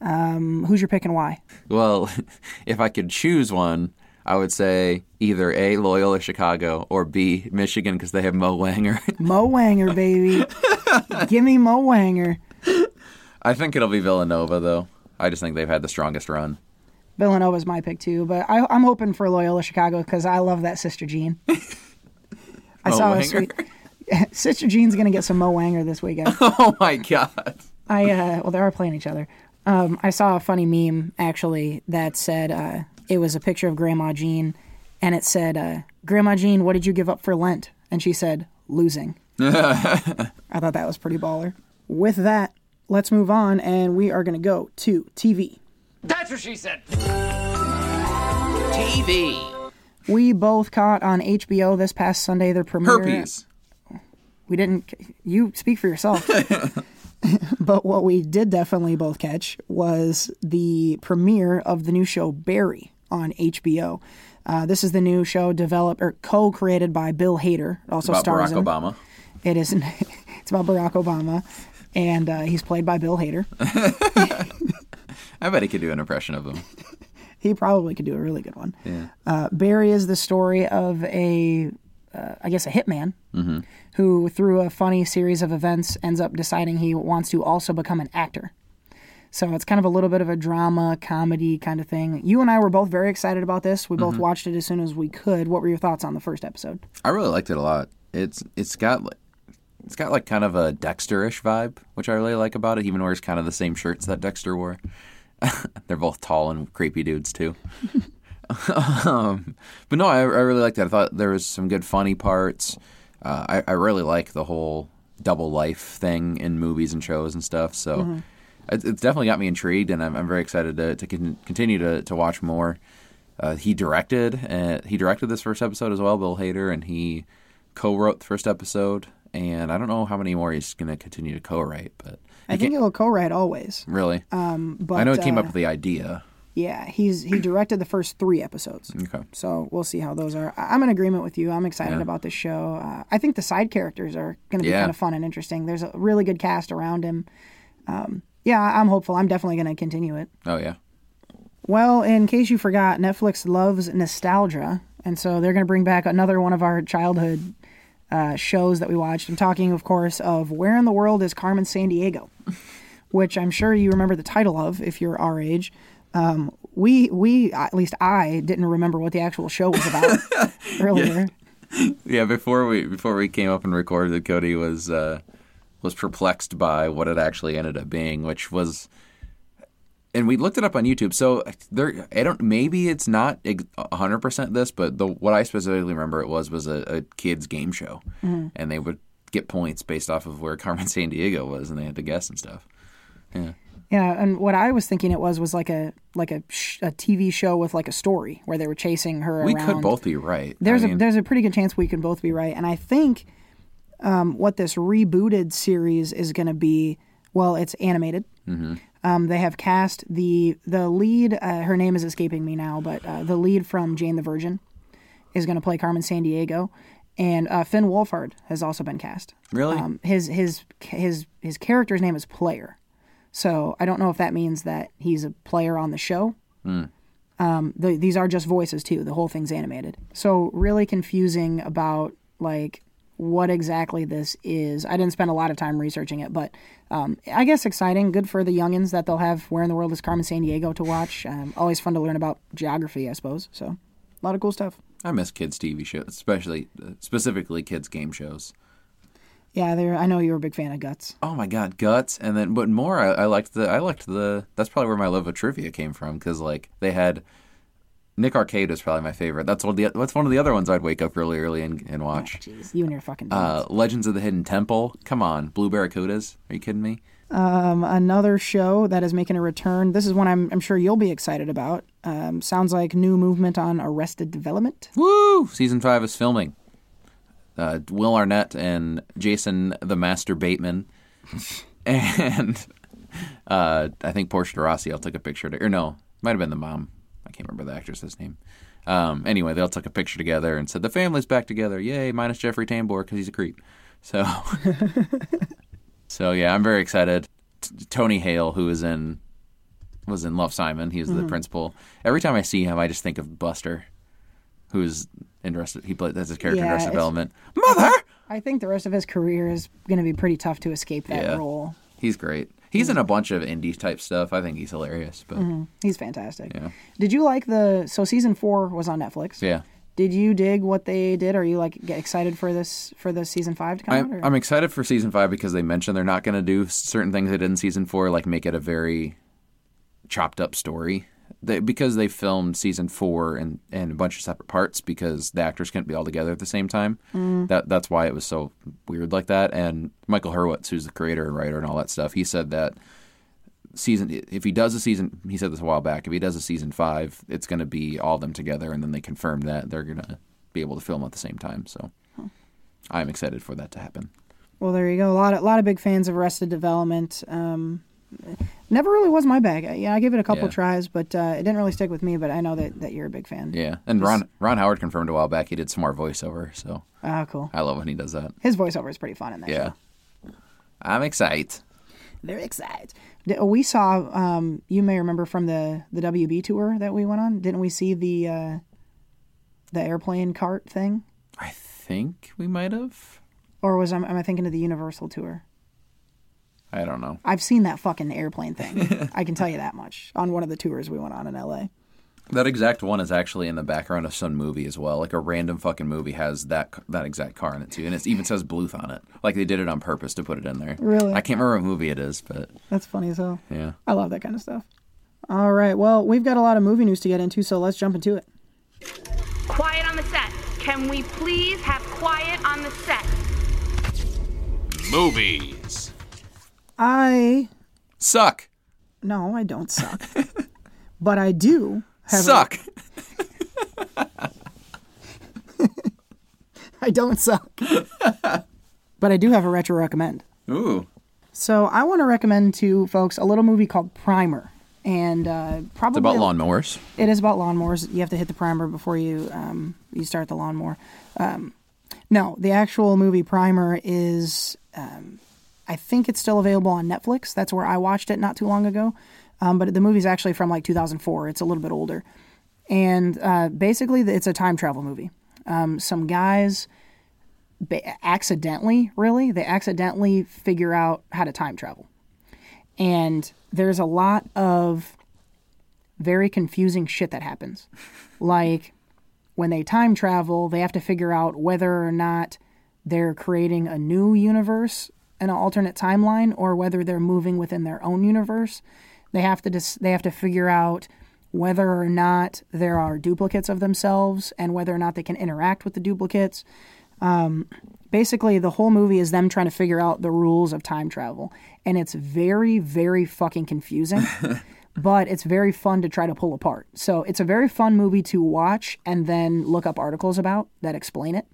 Um, who's your pick and why? Well, if I could choose one, I would say either A, Loyola Chicago, or B, Michigan because they have Mo Wanger. Mo Wanger, baby. Give me Mo Wanger. I think it'll be Villanova though. I just think they've had the strongest run. Villanova's my pick too, but I, I'm hoping for Loyola Chicago because I love that Sister Jean. I Mo saw a sweet. Sister Jean's gonna get some Mo Wanger this weekend. Oh my god. I uh, well, they are playing each other. Um, I saw a funny meme actually that said uh, it was a picture of Grandma Jean, and it said, uh, "Grandma Jean, what did you give up for Lent?" And she said, "Losing." I thought that was pretty baller. With that, let's move on, and we are going to go to TV. That's what she said. TV. We both caught on HBO this past Sunday the premiere. Herpes. We didn't. You speak for yourself. but what we did definitely both catch was the premiere of the new show Barry on HBO. Uh, this is the new show developed or co-created by Bill Hader. It Also About stars Barack in. Obama. It is. It's about Barack Obama, and uh, he's played by Bill Hader. I bet he could do an impression of him. He probably could do a really good one. Yeah. Uh, Barry is the story of a, uh, I guess, a hitman who, through a funny series of events, ends up deciding he wants to also become an actor. So it's kind of a little bit of a drama, comedy kind of thing. You and I were both very excited about this. We both watched it as soon as we could. What were your thoughts on the first episode? I really liked it a lot. It's it's got like it's got like kind of a Dexter-ish vibe, which I really like about it. He even wears kind of the same shirts that Dexter wore. They're both tall and creepy dudes too. um, but no, I, I really liked it. I thought there was some good funny parts. Uh, I, I really like the whole double life thing in movies and shows and stuff. So it, it's definitely got me intrigued, and I'm, I'm very excited to, to con- continue to, to watch more. Uh, he directed uh, he directed this first episode as well, Bill Hader, and he co-wrote the first episode. And I don't know how many more he's going to continue to co-write, but I think he'll co-write always. really, But I know he came uh, up with the idea. Yeah, he's he directed the first three episodes. Okay. So we'll see how those are. I'm in agreement with you. I'm excited Yeah. about this show. Uh, I think the side characters are going to be Yeah. kind of fun and interesting. There's a really good cast around him. Um, yeah, I'm hopeful. I'm definitely going to continue it. Oh yeah, Well, in case you forgot, Netflix loves nostalgia, and so they're going to bring back another one of our childhood uh, shows that we watched. I'm talking, of course, of Where in the World is Carmen Sandiego, which I'm sure you remember the title of if you're our age. Um, we we at least I didn't remember what the actual show was about earlier. yeah. Before we before we came up and recorded, Cody was uh, was perplexed by what it actually ended up being, which was. And we looked it up on YouTube. So there, I don't. Maybe it's not hundred percent this, but the what I specifically remember it was was a, a kids game show, and they would get points based off of where Carmen Sandiego was, and they had to guess and stuff. Yeah. Yeah, and what I was thinking it was was like a like a, sh- a TV show with like a story where they were chasing her We around. could both be right. There's I a mean, there's a pretty good chance we can both be right, and I think um, what this rebooted series is going to be. Well, it's animated. Mm-hmm. Um, they have cast the the lead. Uh, her name is escaping me now, but uh, the lead from Jane the Virgin is going to play Carmen Sandiego, and uh, Finn Wolfhard has also been cast. really. Um, his his his his character's name is Player, so I don't know if that means that he's a player on the show. Um, the, these are just voices too. The whole thing's animated, so really confusing about like what exactly this is. I didn't spend a lot of time researching it, but um, I guess exciting. Good for the youngins that they'll have. Where in the world is Carmen Sandiego to watch? Um, always fun to learn about geography, I suppose. So a lot of cool stuff. I miss kids' TV shows, especially uh, specifically kids' game shows. Yeah, there. I know you were a big fan of Guts. Oh my god, guts! And then, but more, I, I liked the. I liked the. That's probably where my love of trivia came from because like they had. Nick Arcade is probably my favorite. That's one of the. That's one of the other ones I'd wake up really early and, and watch. Jeez, you and your fucking. Uh, Legends of the Hidden Temple. Come on, Blue Barracudas. Are you kidding me? Um, another show that is making a return. This is one I'm, I'm sure you'll be excited about. Um, sounds like new movement on Arrested Development. Woo! Season five is filming. Uh, Will Arnett and Jason the Master Bateman, and uh, I think Portia de Rossi. I'll take a picture. To, or no, might have been the mom. I can't remember the actress's name. Um, anyway, they all took a picture together and said the family's back together. Yay! Minus Jeffrey Tambor because he's a creep. So, so yeah, I'm very excited. T- Tony Hale, who is in was in Love Simon. He's the principal. Every time I see him, I just think of Buster, who's interested. He plays that's his character in Yeah, Arrested it's- Development. Mother, I think the rest of his career is going to be pretty tough to escape that Yeah. role. he's great. He's in a bunch of indie type stuff. I think he's hilarious. But mm-hmm. He's fantastic. Yeah. Did you like the? So season four was on Netflix. yeah, Did you dig what they did? Are you like get excited for this for the season five to come? I'm, or- I'm excited for season five because they mentioned they're not going to do certain things they did in season four, like make it a very chopped up story. They, because they filmed season four in, in a bunch of separate parts because the actors couldn't be all together at the same time. That that's why it was so weird like that. And Michael Hurwitz, who's the creator and writer and all that stuff, he said that season if he does a season he said this a while back if he does a season five it's going to be all of them together and then they confirmed that they're going to be able to film at the same time so i'm excited for that to happen Well, there you go. A lot of, lot of big fans of Arrested Development. Um, never really was my bag. Yeah, I gave it a couple Yeah. tries, but uh, it didn't really stick with me. But I know that, that you're a big fan. Yeah, and Ron Ron Howard confirmed a while back he did some more voiceover, so Oh, cool. I love when he does that. His voiceover is pretty fun in that Yeah, show. I'm excited. Very excited. We saw. Um, you may remember from the the WB tour that we went on. Didn't we see the uh, the airplane cart thing? I think we might have. Or was I, am I thinking of the Universal tour? I don't know. I've seen that fucking airplane thing. I can tell you that much on one of the tours we went on in LA. That exact one is actually in the background of some movie as well. Like a random fucking movie has that that exact car in it too, and it even says Bluth on it. Like they did it on purpose to put it in there. Really? I can't remember what movie it is, but That's funny as hell. yeah. I love that kind of stuff. All right. Well, we've got a lot of movie news to get into, so let's jump into it. Quiet on the set. Can we please have quiet on the set? Movies. I Suck. no, I don't suck, but I do have a- Suck. I don't suck, but I do have a retro recommend. Ooh. So I want to recommend to folks a little movie called Primer, and uh, probably It's about lawnmowers. It is about lawnmowers. You have to hit the primer before you um, you start the lawnmower. Um, no, the actual movie Primer is. Um, I think it's still available on Netflix. That's where I watched it not too long ago. Um, but the movie's actually from like 2004. It's a little bit older, and uh, basically it's a time travel movie. Um, some guys ba- accidentally, really, they accidentally figure out how to time travel, and there's a lot of very confusing shit that happens. Like when they time travel, they have to figure out whether or not they're creating a new universe, an alternate timeline, or whether they're moving within their own universe. They have to dis- they have to figure out whether or not there are duplicates of themselves and whether or not they can interact with the duplicates. Basically the whole movie is them trying to figure out the rules of time travel. And it's very very fucking confusing but it's very fun to try to pull apart. So it's a very fun movie to watch and then look up articles about that explain it.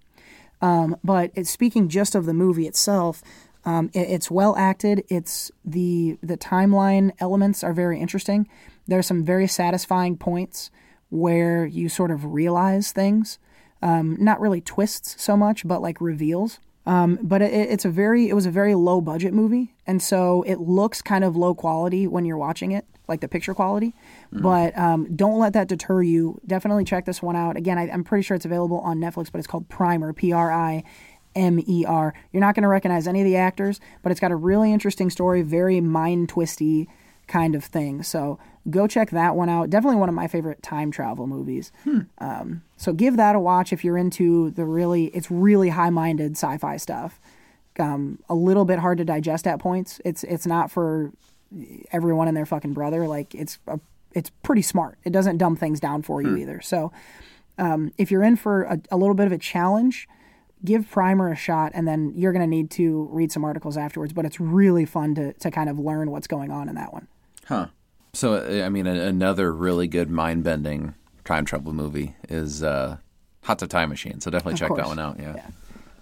Um, but it's speaking just of the movie itself um, it, it's well acted it's the the timeline elements are very interesting There are some very satisfying points where you sort of realize things um, not really twists so much, but like reveals. Um, but it, it's a very, it was a very low budget movie, and so it looks kind of low quality when you're watching it, like the picture quality. But um, don't let that deter you. Definitely check this one out. Again, I, I'm pretty sure it's available on Netflix, but it's called Primer, P R I M E R. You're not going to recognize any of the actors, but it's got a really interesting story, very mind twisty kind of thing. So go check that one out. Definitely one of my favorite time travel movies. Um, so give that a watch if you're into the really, it's really high minded sci fi stuff. Um, a little bit hard to digest at points. It's it's not for everyone and their fucking brother. Like it's a, it's pretty smart. It doesn't dumb things down for you either. So um, if you're in for a, a little bit of a challenge, give Primer a shot, and then you're going to need to read some articles afterwards. But it's really fun to to kind of learn what's going on in that one. Huh. So I mean, another really good mind-bending time travel movie is uh, Hot Tub Time Machine. So definitely check that one out. Yeah. Yeah.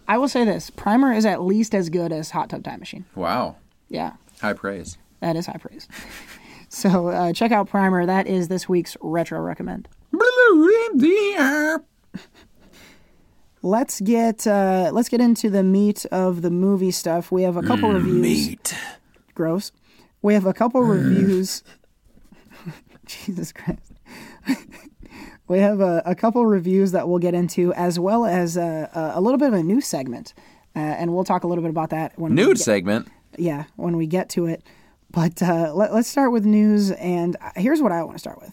I will say this: Primer is at least as good as Hot Tub Time Machine. Wow. Yeah, High praise. that is high praise. so uh, check out Primer. That is this week's retro recommend. Let's get uh, let's get into the meat of the movie stuff. We have a couple reviews. Meat. Gross. We have a couple reviews. Jesus Christ. we have a, a couple reviews that we'll get into, as well as a, a, a little bit of a news segment, uh, and we'll talk a little bit about that when we Nude get- segment. yeah, when we get to it. But uh, let, us start with news, and here's what I want to start with.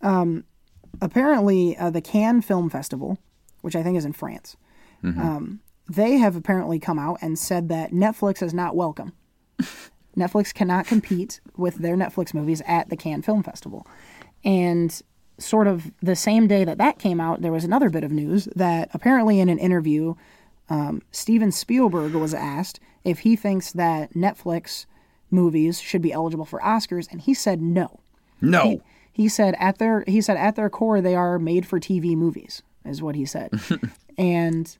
Um, apparently, uh, the Cannes Film Festival, which I think is in France, um, they have apparently come out and said that Netflix is not welcome. Netflix cannot compete with their Netflix movies at the Cannes Film Festival. And sort of the same day that that came out, there was another bit of news that apparently in an interview, um, Steven Spielberg was asked if he thinks that Netflix movies should be eligible for Oscars, and he said no. No. He said at their he said at their core they are made for TV movies, is what he said, and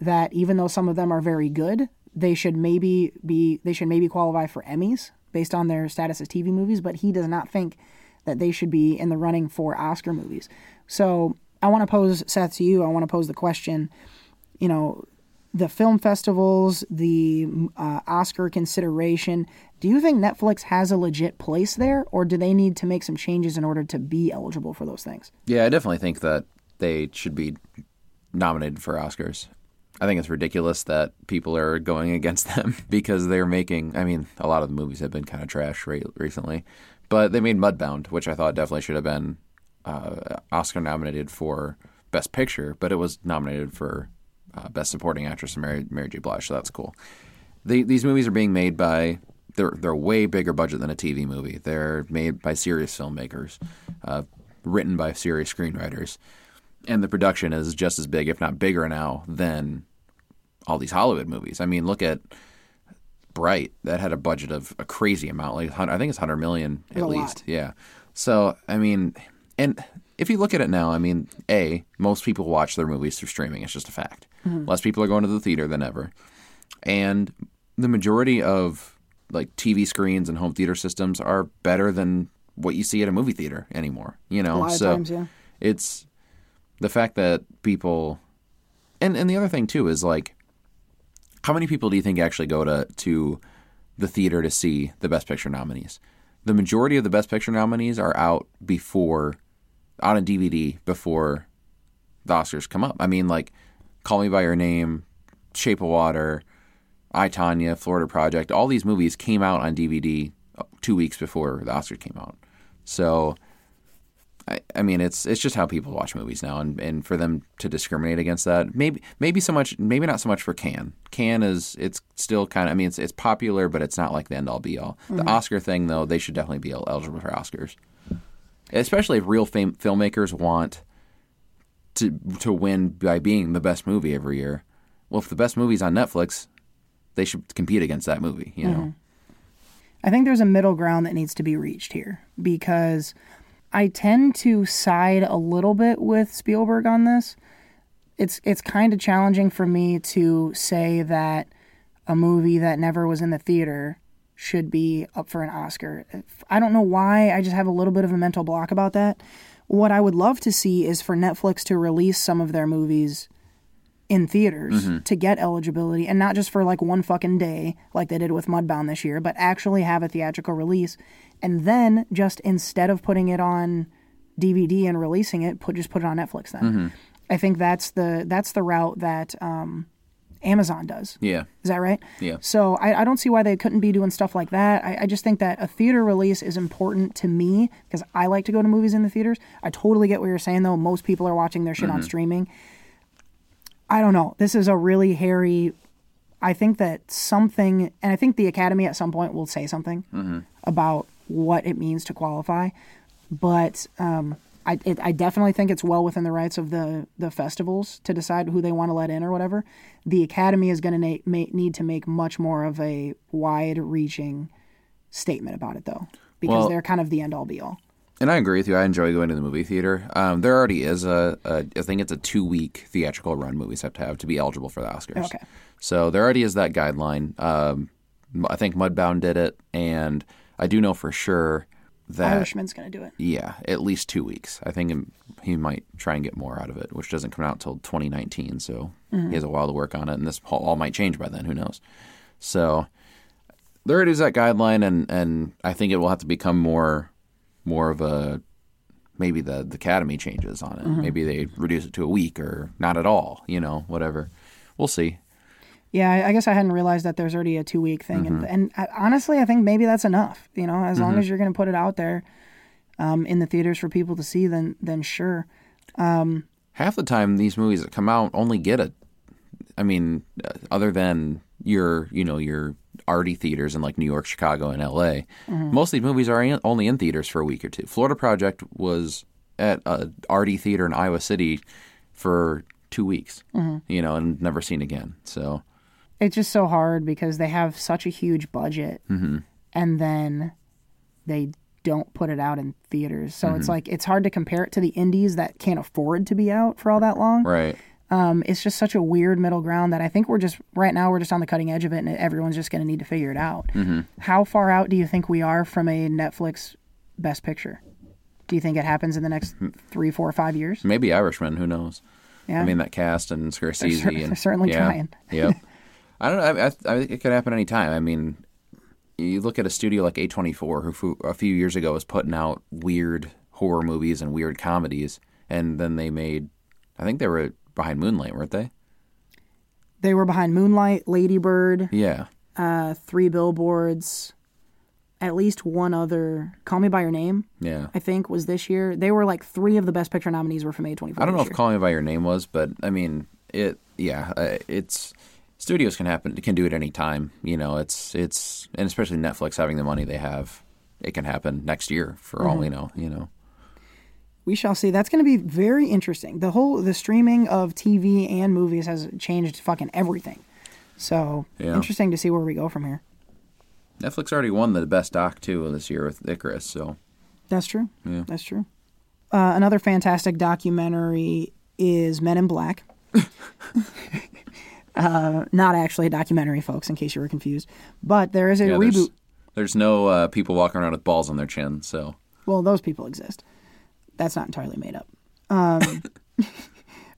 that even though some of them are very good, they should maybe be they should maybe qualify for Emmys, based on their status as TV movies, but he does not think that they should be in the running for Oscar movies. So I want to pose, Seth, to you, I want to pose the question, you know, the film festivals, the uh, Oscar consideration, do you think Netflix has a legit place there, or do they need to make some changes in order to be eligible for those things? Yeah, I definitely think that they should be nominated for Oscars. I think it's ridiculous that people are going against them because they're making. I mean, a lot of the movies have been kind of trash re- recently, but they made Mudbound, which I thought definitely should have been uh, Oscar nominated for Best Picture, but it was nominated for uh, Best Supporting Actress, Mary Mary J. Blige. So that's cool. The, these movies are being made by they're they're way bigger budget than a TV movie. They're made by serious filmmakers, uh, written by serious screenwriters, and the production is just as big, if not bigger now than all these Hollywood movies. I mean, look at Bright that had a budget of a crazy amount, like I think it's hundred million at least. lot. Yeah. So I mean, and if you look at it now, I mean, a most people watch their movies through streaming. It's just a fact. Mm-hmm. Less people are going to the theater than ever, and the majority of like TV screens and home theater systems are better than what you see at a movie theater anymore. You know, A lot of so times, yeah. it's the fact that people, and and the other thing too is like, how many people do you think actually go to to the theater to see the Best Picture nominees? The majority of the Best Picture nominees are out before, on a DVD before the Oscars come up. I mean, like, Call Me by Your Name, Shape of Water, I Tonya, Florida Project. All these movies came out on DVD uh, two weeks before the Oscars came out. So, I, I mean, it's it's just how people watch movies now, and, and for them to discriminate against that, maybe maybe so much, maybe not so much for Cannes. Cannes is it's still kind of, I mean, it's it's popular, but it's not like the end all be all. The mm-hmm. Oscar thing, though, they should definitely be eligible for Oscars, especially if real fam- filmmakers want to to win by being the best movie every year. Well, if the best movie's on Netflix, they should compete against that movie. You know, mm-hmm. I think there's a middle ground that needs to be reached here because I tend to side a little bit with Spielberg on this. It's it's kind of challenging for me to say that a movie that never was in the theater should be up for an Oscar. I don't know why. I just have a little bit of a mental block about that. What I would love to see is for Netflix to release some of their movies in theaters mm-hmm. to get eligibility and not just for like one fucking day like they did with Mudbound this year, but actually have a theatrical release and then just instead of putting it on DVD and releasing it, put just put it on Netflix then. Mm-hmm. I think that's the that's the route that um, Amazon does. yeah, Is that right? Yeah. So I, I don't see why they couldn't be doing stuff like that. I, I just think that a theater release is important to me because I like to go to movies in the theaters. I totally get what you're saying though. Most people are watching their shit on mm-hmm. streaming. I don't know. This is a really hairy. I think that something, and I think the Academy at some point will say something mm-hmm. about what it means to qualify. But um, I, it, I definitely think it's well within the rights of the the festivals to decide who they want to let in or whatever. The Academy is going to na- need to make much more of a wide-reaching statement about it, though, because Well- they're kind of the end-all, be-all. And I agree with you. I enjoy going to the movie theater. Um, there already is a, a, I think it's a two week theatrical run movies have to have to be eligible for the Oscars. Okay. So there already is that guideline. Um, I think Mudbound did it, and I do know for sure that Irishman's going to do it. yeah, at least two weeks. I think he might try and get more out of it, which doesn't come out until 2019. So mm-hmm. he has a while to work on it, and this all might change by then. Who knows? So there it is that guideline, and and I think it will have to become more more of a maybe the the academy changes on it. Mm-hmm. Maybe they reduce it to a week or not at all. You know, whatever. We'll see. Yeah, I I guess I hadn't realized that there's already a two week thing, Mm-hmm. and, and I, honestly, I think maybe that's enough. You know, as long as you're going to put it out there um, in the theaters for people to see, then then sure. half the time these movies that come out only get a i mean uh, other than your you know your arty theaters in like new york chicago and la most of these movies are in, only in theaters for a week or two florida project was at a arty theater in iowa city for two weeks you know and never seen again so It's just so hard because they have such a huge budget, Mm-hmm. and then they don't put it out in theaters. So Mm-hmm. it's like it's hard to compare it to the indies that can't afford to be out for all that long. right Um, it's just such a weird middle ground that I think we're just right now we're just on the cutting edge of it, and everyone's just going to need to figure it out. How far out do you think we are from a Netflix Best Picture? Do you think it happens in the next three, four, five years? Maybe Irishman. Who knows? Yeah. I mean, that cast and Scorsese. cer- and, they're certainly yeah, trying. Yep. I don't know. I, I, I, it could happen anytime. I mean, you look at a studio like A24, who a few years ago was putting out weird horror movies and weird comedies, and then they made, I think they were behind Moonlight, weren't they? They were behind Moonlight, Ladybird, Yeah. uh, Three Billboards, at least one other. Call Me by Your Name, Yeah. I think, was this year. They were like three of the Best Picture nominees were from A24. I don't know if year. Call Me by Your Name was, but I mean, it. Yeah, uh, it's studios can happen can do it any time. You know, it's it's and especially Netflix having the money they have, it can happen next year for Mm-hmm. all we know. You know. We shall see. That's going to be very interesting. The whole the streaming of TV and movies has changed fucking everything. So Yeah. interesting to see where we go from here. Netflix already won the best doc too this year with Icarus, so That's true. Yeah. That's true. Uh, another fantastic documentary is Men in Black. uh, not actually a documentary, folks, in case you were confused. But there is a yeah, reboot. there's, there's no uh, people walking around with balls on their chin, so Well, those people exist. That's not entirely made up. Um,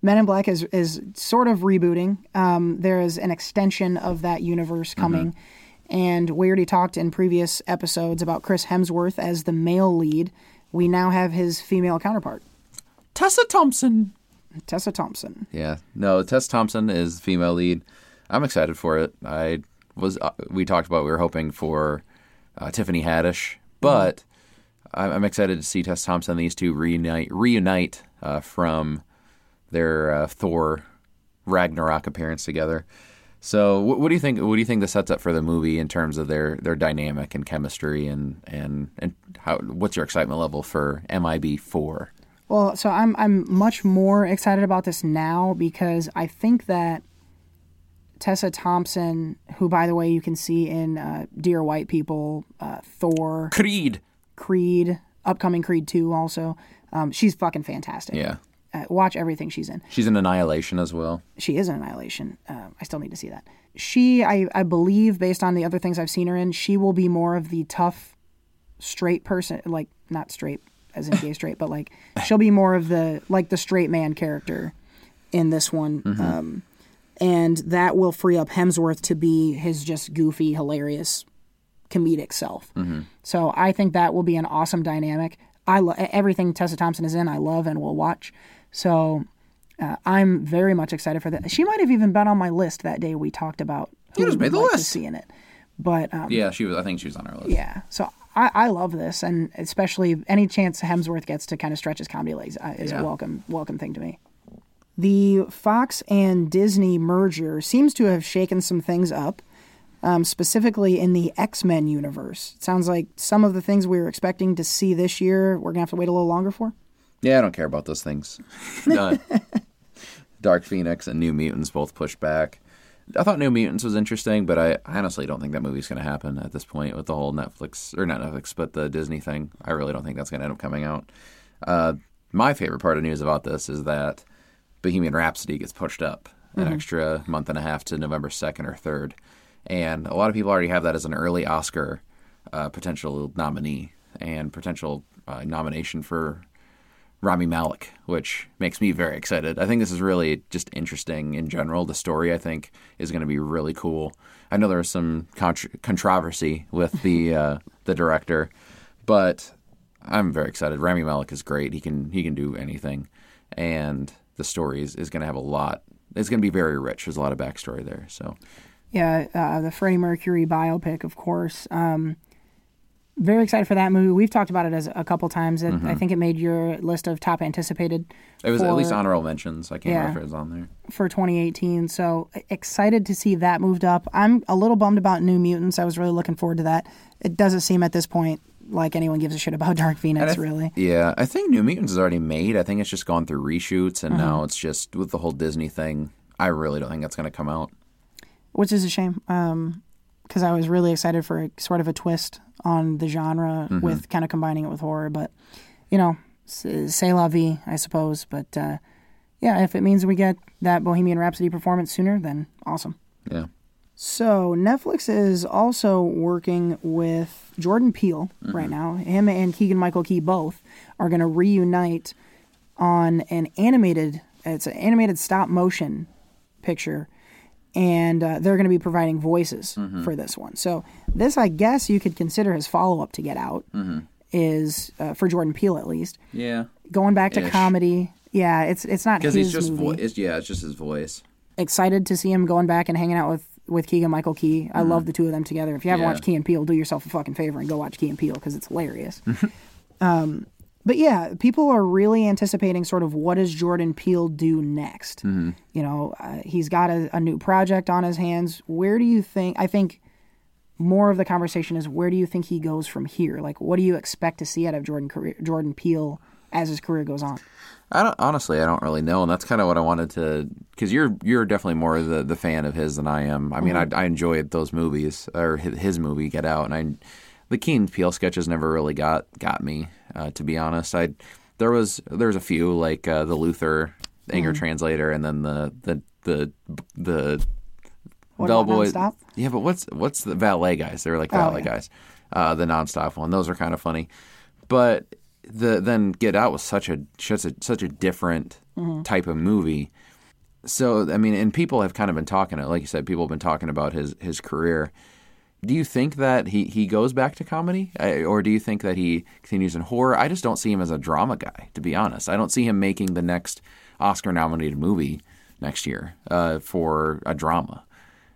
Men in Black is is sort of rebooting. Um, there is an extension of that universe coming, and we already talked in previous episodes about Chris Hemsworth as the male lead. We now have his female counterpart, Tessa Thompson. Tessa Thompson. Yeah, no, Tessa Thompson is female lead. I'm excited for it. I was uh, we talked about we were hoping for uh, Tiffany Haddish, but I'm, I'm excited to see Tess Thompson. and These two reunite reunite uh, from their uh, Thor Ragnarok appearance together. So, what, what do you think? What do you think this sets up for the movie in terms of their, their dynamic and chemistry and and and how? What's your excitement level for MIB four? Well, so I'm I'm much more excited about this now because I think that Tessa Thompson, who by the way you can see in uh, Dear White People, uh, Thor, Creed. Creed, upcoming Creed 2 also. Um, she's fucking fantastic. Yeah, Uh, watch everything she's in. she's in Annihilation as well. She is an Annihilation. Uh, I still need to see that. She, I, I believe, based on the other things I've seen her in, she will be more of the tough, straight person. Like, not straight as in gay straight, but like, she'll be more of the, like, the straight man character in this one. Um, and that will free up Hemsworth to be his just goofy, hilarious, comedic self. So I think that will be an awesome dynamic. I lo- everything Tessa Thompson is in, I love and will watch. So uh, I'm very much excited for that. She might have even been on my list that day we talked about who You just made the like list. see in it. But um, Yeah, she was. I think she was on our list. yeah, so I, I love this, and especially any chance Hemsworth gets to kind of stretch his comedy legs uh, is Yeah. a welcome welcome thing to me. The Fox and Disney merger seems to have shaken some things up, um, specifically in the X Men universe. It sounds like some of the things we were expecting to see this year, we're gonna have to wait a little longer for. Yeah, I don't care about those things. Dark Phoenix and New Mutants both pushed back. I thought New Mutants was interesting, but I honestly don't think that movie's going to happen at this point with the whole Netflix or not Netflix, but the Disney thing. I really don't think that's going to end up coming out. Uh, my favorite part of news about this is that Bohemian Rhapsody gets pushed up an extra month and a half to November second or third, and a lot of people already have that as an early Oscar uh, potential nominee and potential uh, nomination for Rami Malek, which makes me very excited. I think this is really just interesting in general. The story, I think, is going to be really cool. I know there was some contr controversy with the uh, the director, but I'm very excited. Rami Malek is great. He can he can do anything, and the story is, is going to have a lot. It's going to be very rich. There's a lot of backstory there. So Yeah, uh, the Freddie Mercury biopic, of course. Um, very excited for that movie. We've talked about it as a couple times. It, I think it made your list of top anticipated. it was at least honorable mentions. I can't Yeah. remember if it was on there. for 2018. So excited to see that moved up. I'm a little bummed about New Mutants. I was really looking forward to that. It doesn't seem at this point like anyone gives a shit about Dark Phoenix, th- really. Yeah, I think New Mutants is already made. I think it's just gone through reshoots, and Mm-hmm. now it's just with the whole Disney thing. I really don't think that's going to come out. Which is a shame because I was really excited for a, sort of a twist on the genre Mm-hmm. with kind of combining it with horror. But, you know, c'est la vie, I suppose. But uh, yeah, if it means we get that Bohemian Rhapsody performance sooner, then awesome. Yeah. So Netflix is also working with Jordan Peele right now. Him and Keegan Michael Key both are going to reunite on an animated. It's an animated stop motion picture, and uh, they're going to be providing voices for this one. So this, I guess, you could consider his follow up to Get Out. Is uh, for Jordan Peele at least Yeah. going back to Ish. comedy. Yeah, it's it's not his Because he's just movie vo- it's, yeah, it's just his voice. excited to see him going back and hanging out with with Keegan Michael Key. I love the two of them together. If you haven't Yeah. watched Key and Peele, do yourself a fucking favor and go watch Key and Peele because it's hilarious. um, but yeah, people are really anticipating sort of what does Jordan Peele do next. You know, uh, he's got a, a new project on his hands. Where do you think? I think more of the conversation is where do you think he goes from here? Like, what do you expect to see out of Jordan career, Jordan Peele as his career goes on? I don't honestly, I don't really know, and that's kind of what I wanted to. Because you're you're definitely more the the fan of his than I am. I mean, I, I enjoyed those movies or his, his movie Get Out, and I the Key and Peele sketches never really got got me. Uh, to be honest, I there was there's a few like uh, the Luther Anger Translator, and then the the the the What Nonstop? Yeah, but what's what's the valet guys? They're like Oh, valet yeah. guys. Uh, the nonstop one. Those are kind of funny. But the then Get Out was such a such a such a different Mm-hmm. type of movie. So I mean, and people have kind of been talking. Like you said, people have been talking about his his career. Do you think that he, he goes back to comedy, I- or do you think that he continues in horror? I just don't see him as a drama guy, to be honest. I don't see him making the next Oscar nominated movie next year uh, for a drama.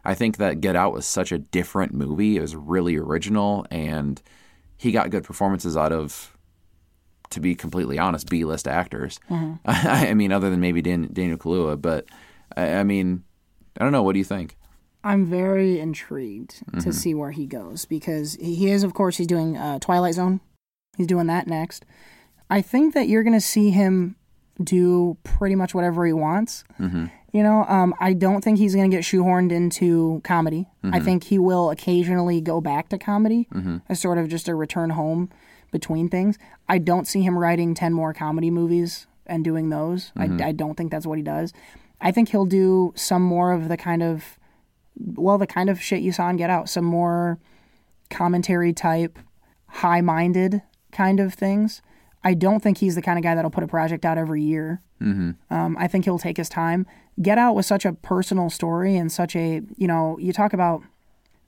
I think that Get Out was such a different movie. It was really original, and he got good performances out of, to be completely honest, B list actors. I mean, other than maybe Dan, Daniel Kaluuya, but I, I mean, I don't know. What do you think? I'm very intrigued to mm-hmm. see where he goes because he is, of course, he's doing uh, Twilight Zone. He's doing that next. I think that you're going to see him do pretty much whatever he wants. Mm-hmm. You know, um, I don't think he's going to get shoehorned into comedy. I mm-hmm. think he will occasionally go back to comedy as sort of just a return home between things. I don't see him writing 10 more comedy movies and doing those. I, I don't think that's what he does. I think he'll do some more of the kind of well, the kind of shit you saw in Get Out, some more commentary type, high minded kind of things. I don't think he's the kind of guy that'll put a project out every year. Mm-hmm. Um, I think he'll take his time. Get Out was such a personal story and such a you know you talk about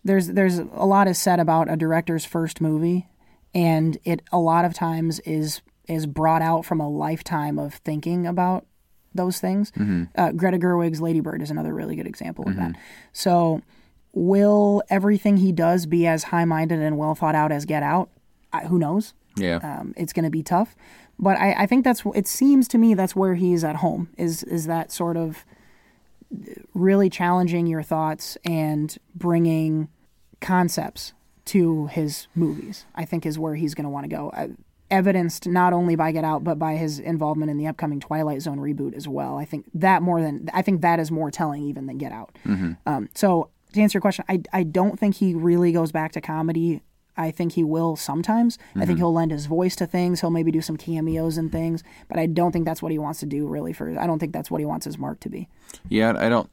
there's there's a lot is said about a director's first movie, and it a lot of times is is brought out from a lifetime of thinking about those things. Uh, Greta Gerwig's Lady Bird is another really good example of that. So, will everything he does be as high minded and well thought out as Get Out? I, who knows? Yeah, Um, it's going to be tough, but I, I think that's it. Seems to me that's where he's at home. Is is that sort of really challenging your thoughts and bringing concepts to his movies. I think is where he's going to want to go. Uh, evidenced not only by Get Out but by his involvement in the upcoming Twilight Zone reboot as well. I think that more than I think that is more telling even than Get Out. Um, so to answer your question, I I don't think he really goes back to comedy. I think he will sometimes. I think he'll lend his voice to things. He'll maybe do some cameos and things, but I don't think that's what he wants to do really for I don't think that's what he wants his mark to be. yeah. I don't,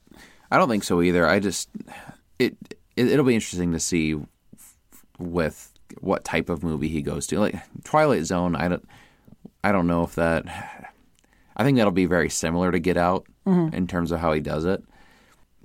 I don't think so either. I just, it, it it'll be interesting to see with what type of movie he goes to. Like Twilight Zone, I don't, I don't know if that. I think that'll be very similar to Get Out mm-hmm. in terms of how he does it.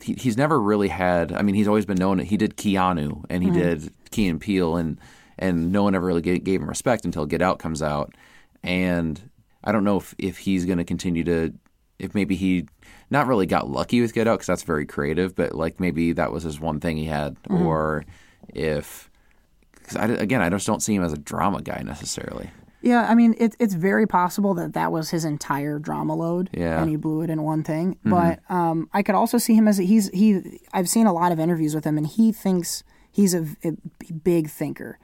He, he's never really had. I mean, he's always been known. He did Keanu and he mm-hmm. did Key and Peele, and and no one ever really gave, gave him respect until Get Out comes out. And I don't know if if he's going to continue to. If maybe he not really got lucky with Get Out because that's very creative, but like maybe that was his one thing he had, mm-hmm. or if because I, again I just don't see him as a drama guy necessarily. Yeah, I mean, it, it's very possible that that was his entire drama load, Yeah. and he blew it in one thing. But um, I could also see him as he's he. I've seen a lot of interviews with him, and he thinks he's a, a big thinker,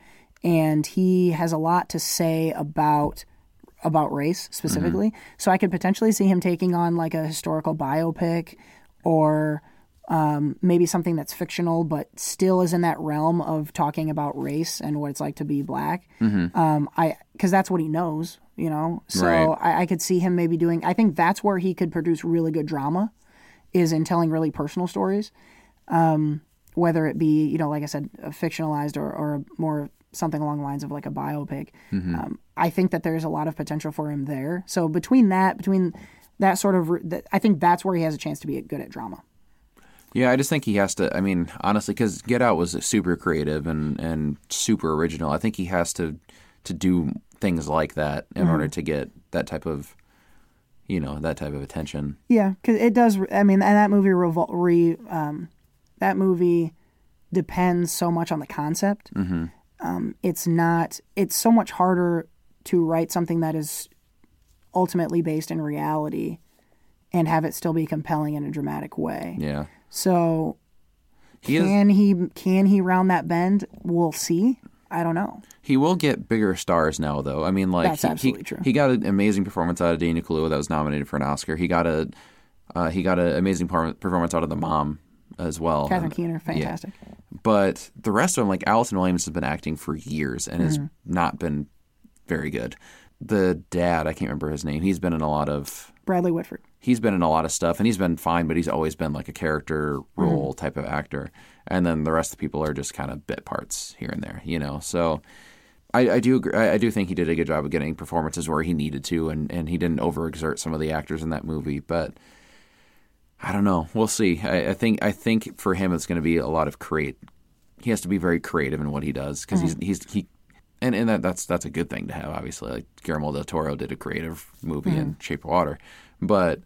and he has a lot to say about about race specifically. So I could potentially see him taking on like a historical biopic, or um, maybe something that's fictional but still is in that realm of talking about race and what it's like to be black. Um, I because that's what he knows. you know. So Right. I, I could see him maybe doing. I think that's where he could produce really good drama, is in telling really personal stories, um, whether it be you know, like I said, a fictionalized or or more something along the lines of like a biopic. Um, I think that there's a lot of potential for him there. So between that, between that sort of, I think that's where he has a chance to be good at drama. Yeah, I just think he has to. I mean, honestly, because Get Out was super creative and, and super original. I think he has to to do things like that in order to get that type of, you know, that type of attention. Yeah, because it does. I mean, and that movie revol- re um, that movie depends so much on the concept. Mm-hmm. Um, it's not. It's so much harder to write something that is ultimately based in reality and have it still be compelling in a dramatic way. Yeah, So he is. can he can he round that bend? We'll see. I don't know. He will get bigger stars now, though. I mean, like That's he, absolutely he, true. he got an amazing performance out of Daniel Kaluuya that was nominated for an Oscar. He got a uh, he got an amazing performance out of the mom as well. Catherine Keener, fantastic. but the rest of them, like Allison Williams, has been acting for years and has Mm-hmm. not been very good. The dad, I can't remember his name. He's been in a lot of Bradley Whitford. He's been in a lot of stuff and he's been fine, but he's always been like a character Mm-hmm. role type of actor. And then the rest of the people are just kind of bit parts here and there, you know. So I, I do agree, I, I do think he did a good job of getting performances where he needed to, and, and he didn't overexert some of the actors in that movie. But I don't know. We'll see. I, I think I think for him it's going to be a lot of create. He has to be very creative in what he does because he's he's he. And, and that, that's that's a good thing to have, obviously. Like Guillermo del Toro did a creative movie in Shape of Water, but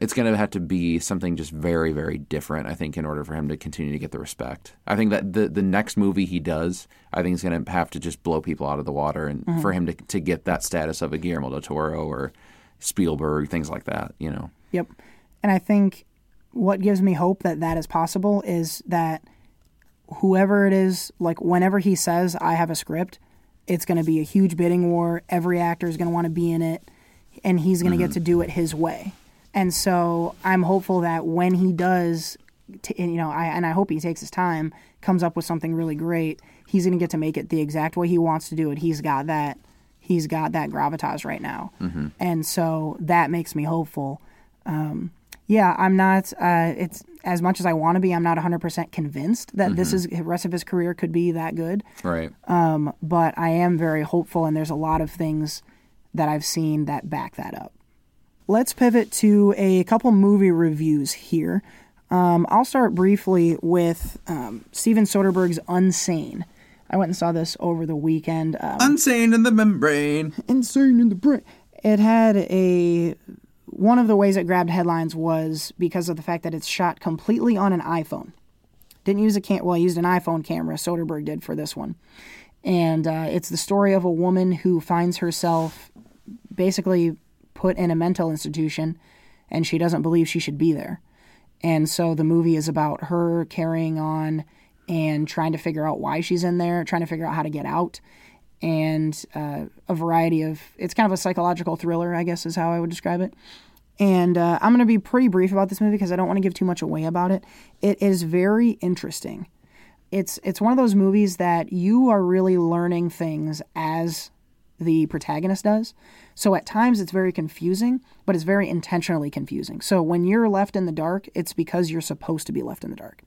it's going to have to be something just very, very different. I think in order for him to continue to get the respect. I think that the the next movie he does, I think is going to have to just blow people out of the water, and mm-hmm. for him to to get that status of a Guillermo del Toro or Spielberg, things like that. You know, Yep. And I think what gives me hope that that is possible is that whoever it is, like whenever he says, I have a script, it's going to be a huge bidding war. Every actor is going to want to be in it, and he's going to get to do it his way. And so I'm hopeful that when he does, t- and, you know, I, and I hope he takes his time, comes up with something really great, he's going to get to make it the exact way he wants to do it. He's got that. He's got that gravitas right now, and so that makes me hopeful. Um, yeah, I'm not. Uh, it's as much as I want to be. I'm not 100 percent convinced that this is the rest of his career could be that good. right? But I am very hopeful, and there's a lot of things that I've seen that back that up. Let's pivot to a couple movie reviews here. Um, I'll start briefly with um, Steven Soderbergh's Unsane. I went and saw this over the weekend. Um, Unsane in the membrane. insane in the brain. It had a one of the ways it grabbed headlines was because of the fact that it's shot completely on an iPhone. Didn't use a cam. Well, I used an iPhone camera. Soderbergh did for this one, and uh, it's the story of a woman who finds herself basically put in a mental institution, and she doesn't believe she should be there. And so the movie is about her carrying on and trying to figure out why she's in there, trying to figure out how to get out, and uh, a variety of. It's kind of a psychological thriller, I guess, is how I would describe it. And uh, I'm going to be pretty brief about this movie because I don't want to give too much away about it. It is very interesting. It's it's one of those movies that you are really learning things as the protagonist does. So at times it's very confusing, but it's very intentionally confusing. So when you're left in the dark, it's because you're supposed to be left in the dark.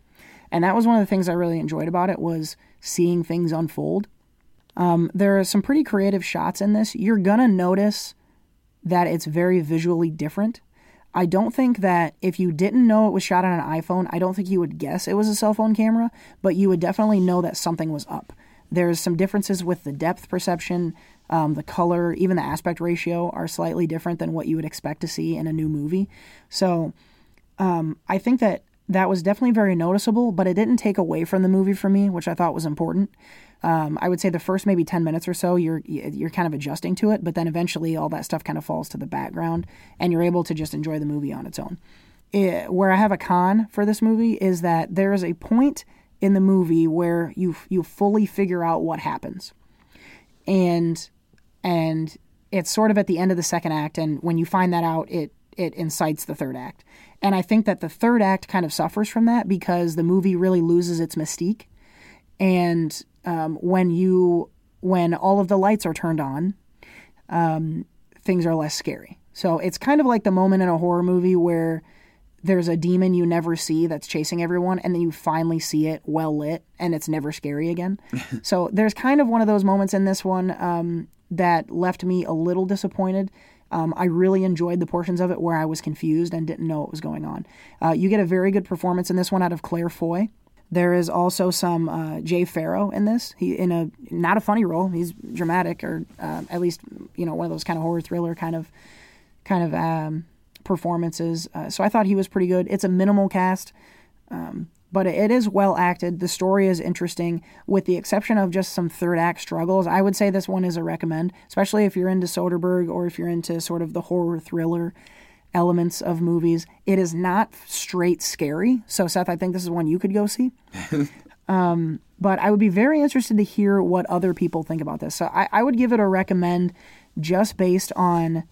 And that was one of the things I really enjoyed about it was seeing things unfold. Um, there are some pretty creative shots in this. You're gonna notice that it's very visually different. I don't think that if you didn't know it was shot on an iPhone, I don't think you would guess it was a cell phone camera, but you would definitely know that something was up. There's some differences with the depth perception, um, the color, even the aspect ratio are slightly different than what you would expect to see in a new movie. So um, I think that that was definitely very noticeable, but it didn't take away from the movie for me, which I thought was important. Um, I would say the first maybe 10 minutes or so, you're you're kind of adjusting to it, but then eventually all that stuff kind of falls to the background, and you're able to just enjoy the movie on its own. Eh, where I have a con for this movie is that there is a point in the movie where you you fully figure out what happens, and and it's sort of at the end of the second act, and when you find that out, it it incites the third act. And I think that the third act kind of suffers from that because the movie really loses its mystique. And um, when you when all of the lights are turned on, um, things are less scary. So it's kind of like the moment in a horror movie where there's a demon you never see that's chasing everyone, and then you finally see it well lit, and it's never scary again. so there's kind of one of those moments in this one um, that left me a little disappointed. Um, I really enjoyed the portions of it where I was confused and didn't know what was going on. Uh, you get a very good performance in this one out of Claire Foy. There is also some uh, Jay Pharoah in this. He in a not a funny role. He's dramatic, or uh, at least you know one of those kind of horror thriller kind of kind of um, performances. Uh, so I thought he was pretty good. It's a minimal cast, um, but it is well acted. The story is interesting, with the exception of just some third act struggles. I would say this one is a recommend, especially if you're into Soderbergh or if you're into sort of the horror thriller elements of movies. It is not straight scary. So Seth, I think this is one you could go see. um, but I would be very interested to hear what other people think about this. So I, I would give it a recommend just based on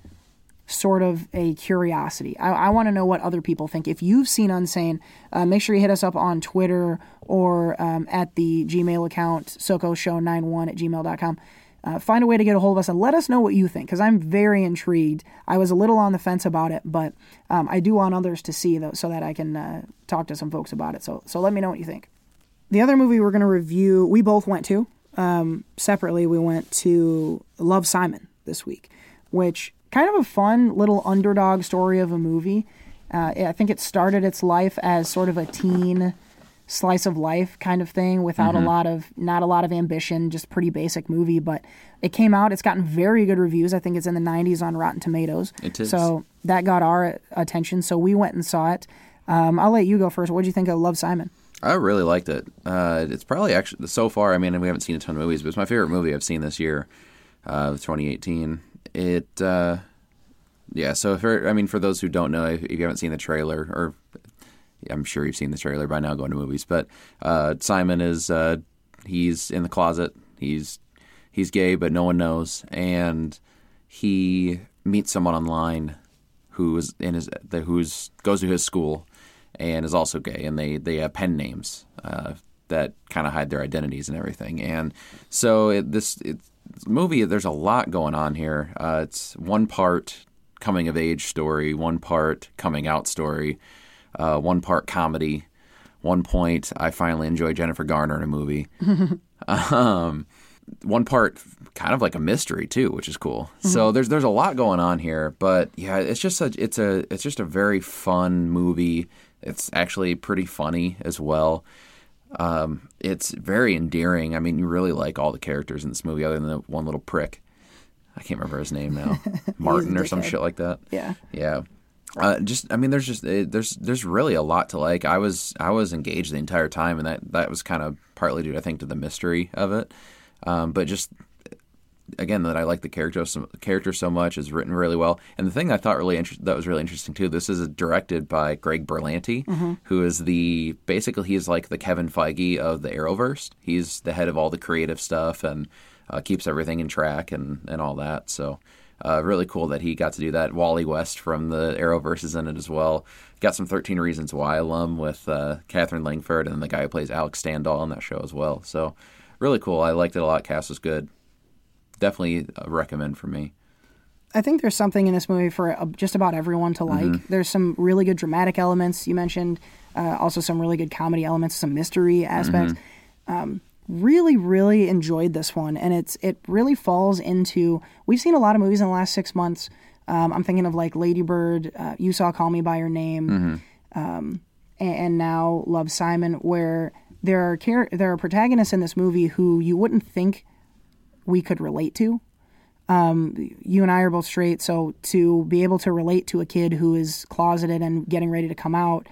sort of a curiosity. I, I want to know what other people think. If you've seen Unsane, uh, make sure you hit us up on Twitter or um, at the Gmail account, SoCoShow91 at gmail.com. Uh, find a way to get a hold of us and let us know what you think because I'm very intrigued. I was a little on the fence about it, but um, I do want others to see though, so that I can uh, talk to some folks about it. So, so let me know what you think. The other movie we're going to review, we both went to um, separately. We went to Love Simon this week, which kind of a fun little underdog story of a movie. Uh, I think it started its life as sort of a teen slice of life kind of thing without Mm-hmm. a lot of not a lot of ambition just pretty basic movie but it came out it's gotten very good reviews i think it's in the 90s on rotten tomatoes It is. so that got our attention so we went and saw it um, i'll let you go first what do you think of love simon I really liked it. Uh, it's probably actually so far. I mean, we haven't seen a ton of movies, but it's my favorite movie I've seen this year, uh, 2018. It, uh, yeah. So, if I mean, for those who don't know, if, you haven't seen the trailer, or I'm sure you've seen the trailer by now, going to movies. But uh, Simon is uh, he's in the closet. He's he's gay, but no one knows, and he meets someone online who is in his who's goes to his school and is also gay, and they they have pen names uh, that kind of hide their identities and everything. And so it, this it, movie, there's a lot going on here. Uh, it's one part coming of age story, one part coming out story, uh, one part comedy. One point, I finally enjoy Jennifer Garner in a movie. um, one part kind of like a mystery too, which is cool. So there's there's a lot going on here, but yeah, it's just a it's a it's just a very fun movie. It's actually pretty funny as well. Um, it's very endearing. I mean, you really like all the characters in this movie, other than the one little prick. I can't remember his name now, Martin or some shit like that. Yeah. Yeah. Uh, just, I mean, there's just eh, there's there's really a lot to like. I was I was engaged the entire time, and that that was kind of partly due, I think, to the mystery of it. Um, but just again, that I like the character so, character so much is written really well. And the thing I thought really inter- that was really interesting too. This is directed by Greg Berlanti, who is the basically he's like the Kevin Feige of the Arrowverse. He's the head of all the creative stuff and uh, keeps everything in track and and all that. So. Uh, really cool that he got to do that. Wally West from the Arrowverse is in it as well. Got some 13 Reasons Why alum with uh, Katherine Langford and the guy who plays Alex Standall on that show as well. So really cool. I liked it a lot. Cast was good. Definitely a recommend for me. I think there's something in this movie for uh, just about everyone to like. There's some really good dramatic elements you mentioned, uh, also some really good comedy elements, some mystery aspects. Um, really, really enjoyed this one, and it's it really falls into. We've seen a lot of movies in the last six months. Um, I'm thinking of like Lady Bird, uh, You Saw Call Me by Your Name, um, and, and now Love Simon, where there are char- there are protagonists in this movie who you wouldn't think we could relate to um, you and I are both straight, so to be able to relate to a kid who is closeted and getting ready to come out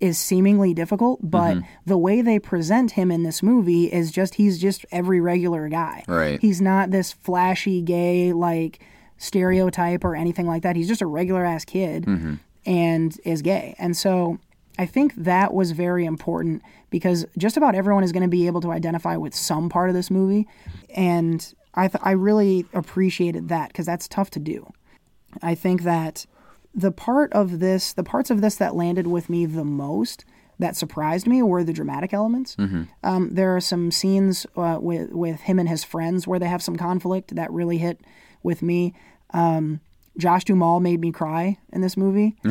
is seemingly difficult, but mm-hmm. the way they present him in this movie is just he's just every regular guy. Right. He's not this flashy gay like stereotype or anything like that. He's just a regular ass kid mm-hmm. and is gay. And so I think that was very important because just about everyone is going to be able to identify with some part of this movie, and I th- I really appreciated that because that's tough to do. I think that the part of this, the parts of this that landed with me the most, that surprised me, were the dramatic elements. Um, there are some scenes uh, with with him and his friends where they have some conflict that really hit with me. Um, Josh Duhamel made me cry in this movie.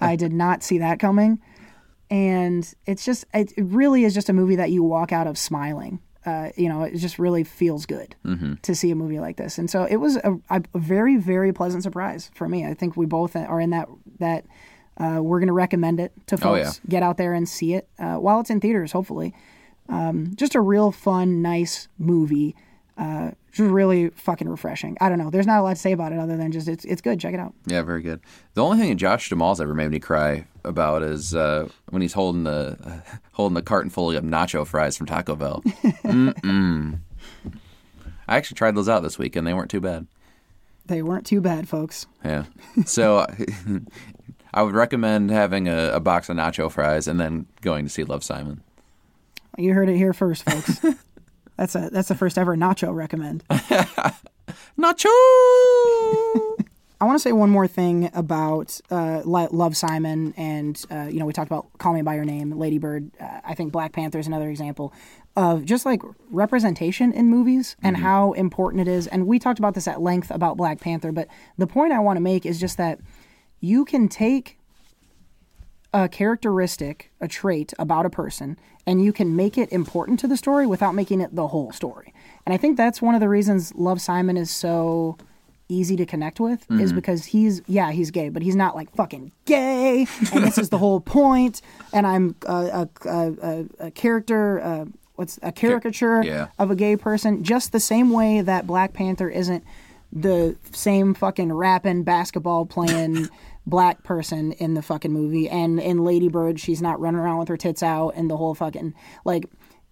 I did not see that coming, and it's just it really is just a movie that you walk out of smiling. Uh, you know, it just really feels good to see a movie like this, and so it was a, a very very pleasant surprise for me. I think we both are in that that uh, we're going to recommend it to folks. Oh, yeah. Get out there and see it uh, while it's in theaters, hopefully. Um, just a real fun, nice movie. Uh, just really fucking refreshing. I don't know. There's not a lot to say about it other than just it's it's good. Check it out. Yeah, very good. The only thing that Josh Duhamel's ever made me cry about is uh, when he's holding the uh, holding the carton full of nacho fries from Taco Bell. I actually tried those out this week and they weren't too bad. They weren't too bad, folks. Yeah. So I would recommend having a, a box of nacho fries and then going to see Love Simon. You heard it here first, folks. That's a that's the first ever nacho recommend. Nacho. I want to say one more thing about uh, Love Simon, and uh, you know we talked about Call Me by Your Name, Lady Bird. Uh, I think Black Panther is another example of just like representation in movies and how important it is. And we talked about this at length about Black Panther, but the point I want to make is just that you can take a characteristic, a trait about a person, and you can make it important to the story without making it the whole story. And I think that's one of the reasons Love Simon is so easy to connect with is because he's yeah he's gay but he's not like fucking gay and this is the whole point. and i'm a, a, a, a, a character uh, what's a caricature yeah. of a gay person just the same way that black panther isn't the same fucking rapping basketball playing black person in the fucking movie. And in lady bird she's not running around with her tits out and the whole fucking like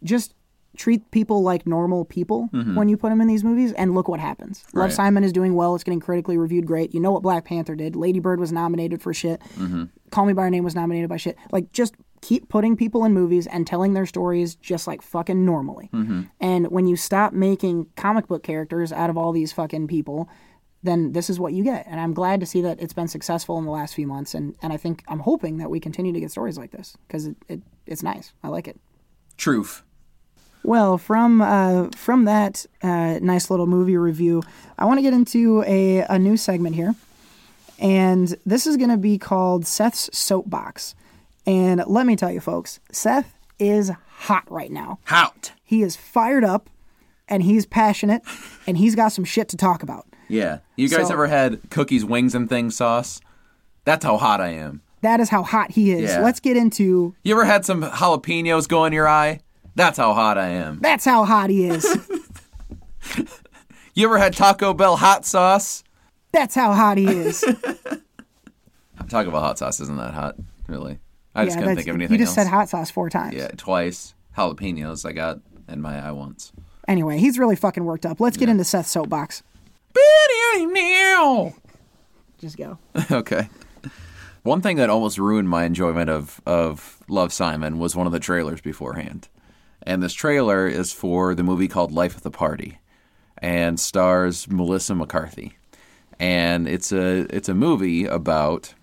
just treat people like normal people mm-hmm. when you put them in these movies and look what happens. Love simon is doing well. It's getting critically reviewed great. You know what black panther did? Lady bird was nominated for shit. Mm-hmm. Call me by your name was nominated by shit. Like just keep putting people in movies and telling their stories just like fucking normally. Mm-hmm. And when you stop making comic book characters out of all these fucking people then this is what you get and i'm glad to see that it's been successful in the last few months and, and i think i'm hoping that we continue to get stories like this because it, it, it's nice i like it Truth. well, from uh, from that uh, nice little movie review, I want to get into a, a new segment here, and this is going to be called Seth's Soapbox. And let me tell you, folks, Seth is hot right now. Hout. He is fired up, and he's passionate, and he's got some shit to talk about. Yeah. You guys So- ever had cookies, wings, and things sauce? That's how hot I am. That is how hot he is. Yeah. Let's get into. You ever had some jalapenos go in your eye? That's how hot I am. That's how hot he is. You ever had Taco Bell hot sauce? That's how hot he is. Taco Bell hot sauce isn't that hot, really. I just couldn't that's- think of anything You just else. said hot sauce four times. Yeah, twice. Jalapenos I got in my eye once. Anyway, he's really fucking worked up. Let's get into Seth's soapbox. Just go. okay. One thing that almost ruined my enjoyment of, of Love Simon was one of the trailers beforehand. And this trailer is for the movie called Life of the Party and stars Melissa McCarthy. And it's a it's a movie about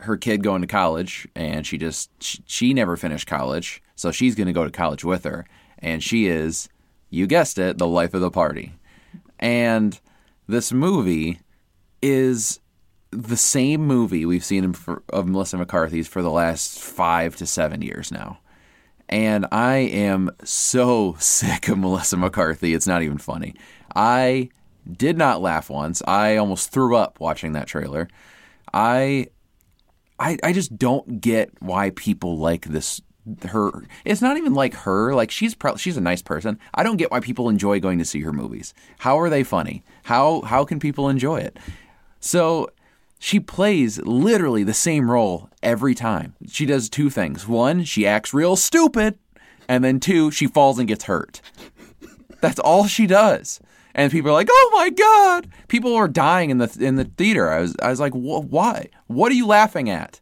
her kid going to college and she just she, she never finished college, so she's going to go to college with her and she is you guessed it, the life of the party. And this movie is the same movie we've seen for, of Melissa McCarthy's for the last five to seven years now. And I am so sick of Melissa McCarthy. It's not even funny. I did not laugh once. I almost threw up watching that trailer. I I, I just don't get why people like this her it's not even like her like she's pro- she's a nice person i don't get why people enjoy going to see her movies how are they funny how how can people enjoy it so she plays literally the same role every time she does two things one she acts real stupid and then two she falls and gets hurt that's all she does. And people are like, "Oh my god!" People are dying in the in the theater. I was I was like, "Why? What are you laughing at?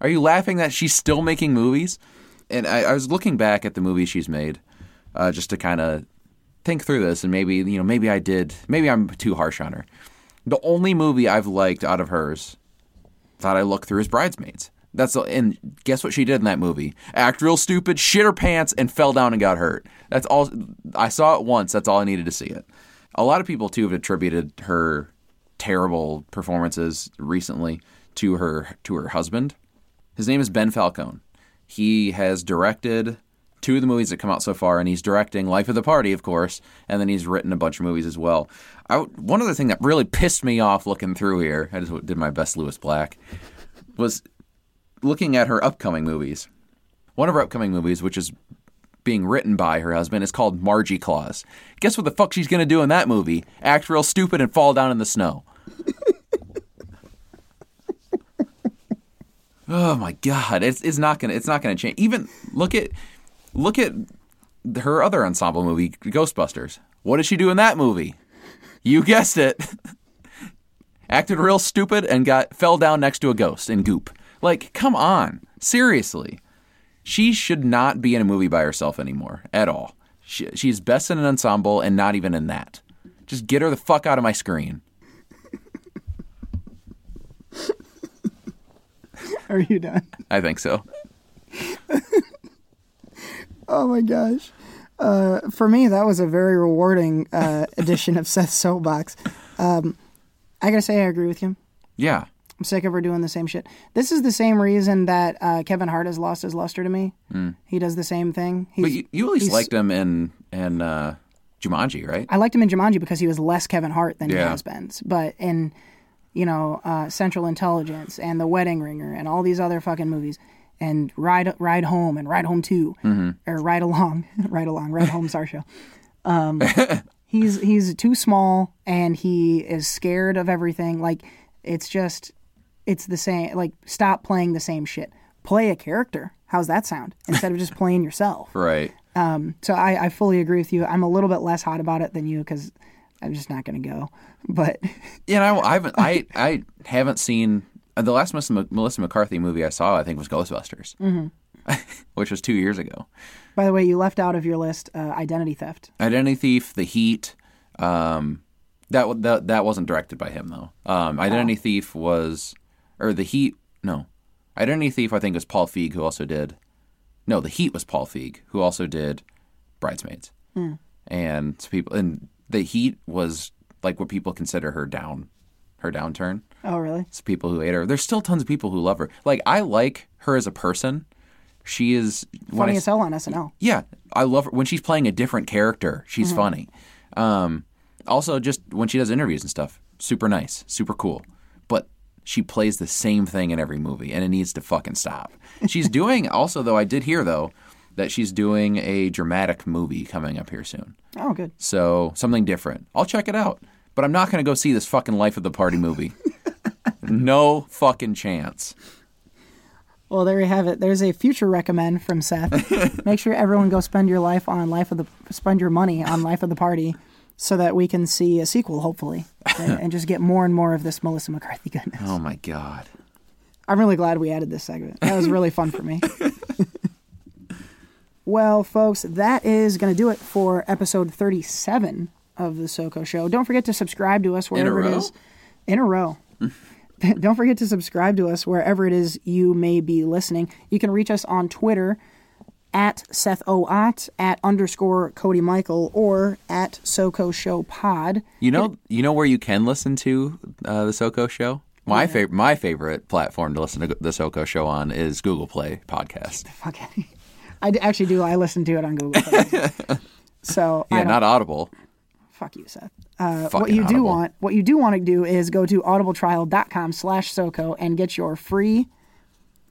Are you laughing that she's still making movies?" And I, I was looking back at the movies she's made, uh, just to kind of think through this, and maybe you know, maybe I did, maybe I'm too harsh on her. The only movie I've liked out of hers that I looked through is Bridesmaids. That's and guess what she did in that movie? Act real stupid, shit her pants, and fell down and got hurt. That's all. I saw it once. That's all I needed to see it. A lot of people too have attributed her terrible performances recently to her to her husband. His name is Ben Falcone. He has directed two of the movies that come out so far, and he's directing Life of the Party, of course, and then he's written a bunch of movies as well. I, one other thing that really pissed me off looking through here, I just did my best Lewis Black, was looking at her upcoming movies. One of her upcoming movies, which is being written by her husband, is called Margie Claus. Guess what the fuck she's gonna do in that movie? Act real stupid and fall down in the snow. Oh my god, it's it's not gonna it's not gonna change. Even look at look at her other ensemble movie, Ghostbusters. What did she do in that movie? You guessed it. Acted real stupid and got fell down next to a ghost in goop. Like, come on. Seriously. She should not be in a movie by herself anymore at all. She, she's best in an ensemble and not even in that. Just get her the fuck out of my screen. Are you done? I think so. Oh my gosh. Uh, for me, that was a very rewarding uh, edition of Seth's Soapbox. Um, I gotta say, I agree with you. Yeah. I'm sick of her doing the same shit. This is the same reason that uh, Kevin Hart has lost his luster to me. He does the same thing. He's, But you, you at least liked him in in uh, Jumanji, right? I liked him in Jumanji because he was less Kevin Hart than he Yeah. has been. But in, you know, uh, Central Intelligence and The Wedding Ringer and all these other fucking movies and Ride Ride Home and Ride Home 2 Mm-hmm. or Ride Along, Ride Along, Ride Home's our show. Um, he's he's too small and he is scared of everything. Like it's just it's the same. Like stop playing the same shit. Play a character. How's that sound? Instead of just playing yourself. Right. So I, I fully agree with you. I'm a little bit less hot about it than you because I'm just not going to go. But Yeah, and I, I haven't. I I haven't seen uh, the last Melissa, McCarthy movie I saw. I think was Ghostbusters, which was two years ago. by the way, you left out of your list uh, identity theft. Identity Thief, The Heat. Um, that that that wasn't directed by him though. Um, Identity Thief was, or The Heat. No, Identity Thief. I think was Paul Feig who also did. No, The Heat was Paul Feig who also did Bridesmaids. And people and The Heat was like what people consider her down, her downturn. Oh, really? It's people who hate her. There's still tons of people who love her. Like I like her as a person. She is when Funny I- as hell on SNL. yeah, I love her when she's playing a different character. She's funny. Um, also, just when she does interviews and stuff, super nice, super cool. But she plays the same thing in every movie, and it needs to fucking stop. She's doing also though. I did hear though that she's doing a dramatic movie coming up here soon. Oh, good. So something different. I'll check it out. But I'm not going to go see this fucking Life of the Party movie. no fucking chance. Well, there you have it. There's a future recommend from Seth. Make sure everyone go spend your life on Life of the spend your money on Life of the Party, so that we can see a sequel, hopefully, and, and just get more and more of this Melissa McCarthy goodness. Oh my god. I'm really glad we added this segment. That was really fun for me. well, folks, that is going to do it for episode 37 of the SoCo Show. Don't forget to subscribe to us wherever it is. In a row. Don't forget to subscribe to us wherever it is you may be listening. You can reach us on Twitter at Seth Ott, at underscore Cody Michael, or at SoCo Show Pod. You know, you know where you can listen to uh, the SoCo Show. My favorite, my favorite platform to listen to the SoCo Show on is Google Play Podcast. I actually do. I listen to it on Google. Play. so Yeah, don't- Audible. fuck you, Seth. Uh, what you do want, what you do want to do is go to audibletrial.com slash SoCo and get your free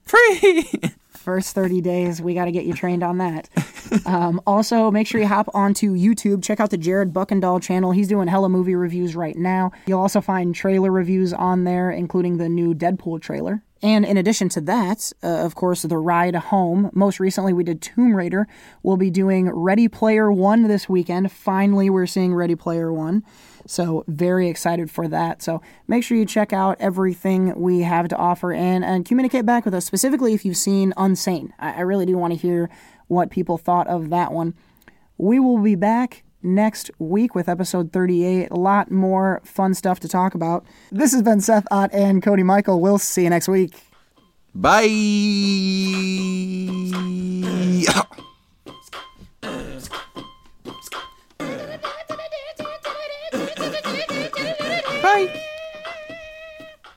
Free. first 30 days. We got to get you trained on that. um, also, make sure you hop onto YouTube. Check out the Jared Buckendahl channel. He's doing hella movie reviews right now. You'll also find trailer reviews on there, including the new Deadpool trailer. And in addition to that, uh, of course, The Ride Home. Most recently, we did Tomb Raider. We'll be doing Ready Player One this weekend. Finally, we're seeing Ready Player One. So, very excited for that. So, make sure you check out everything we have to offer and, and communicate back with us, specifically if you've seen Unsane. I, I really do want to hear what people thought of that one. We will be back next week with episode 38. A lot more fun stuff to talk about. This has been Seth Ott and Cody Michael. We'll see you next week. Bye. Bye.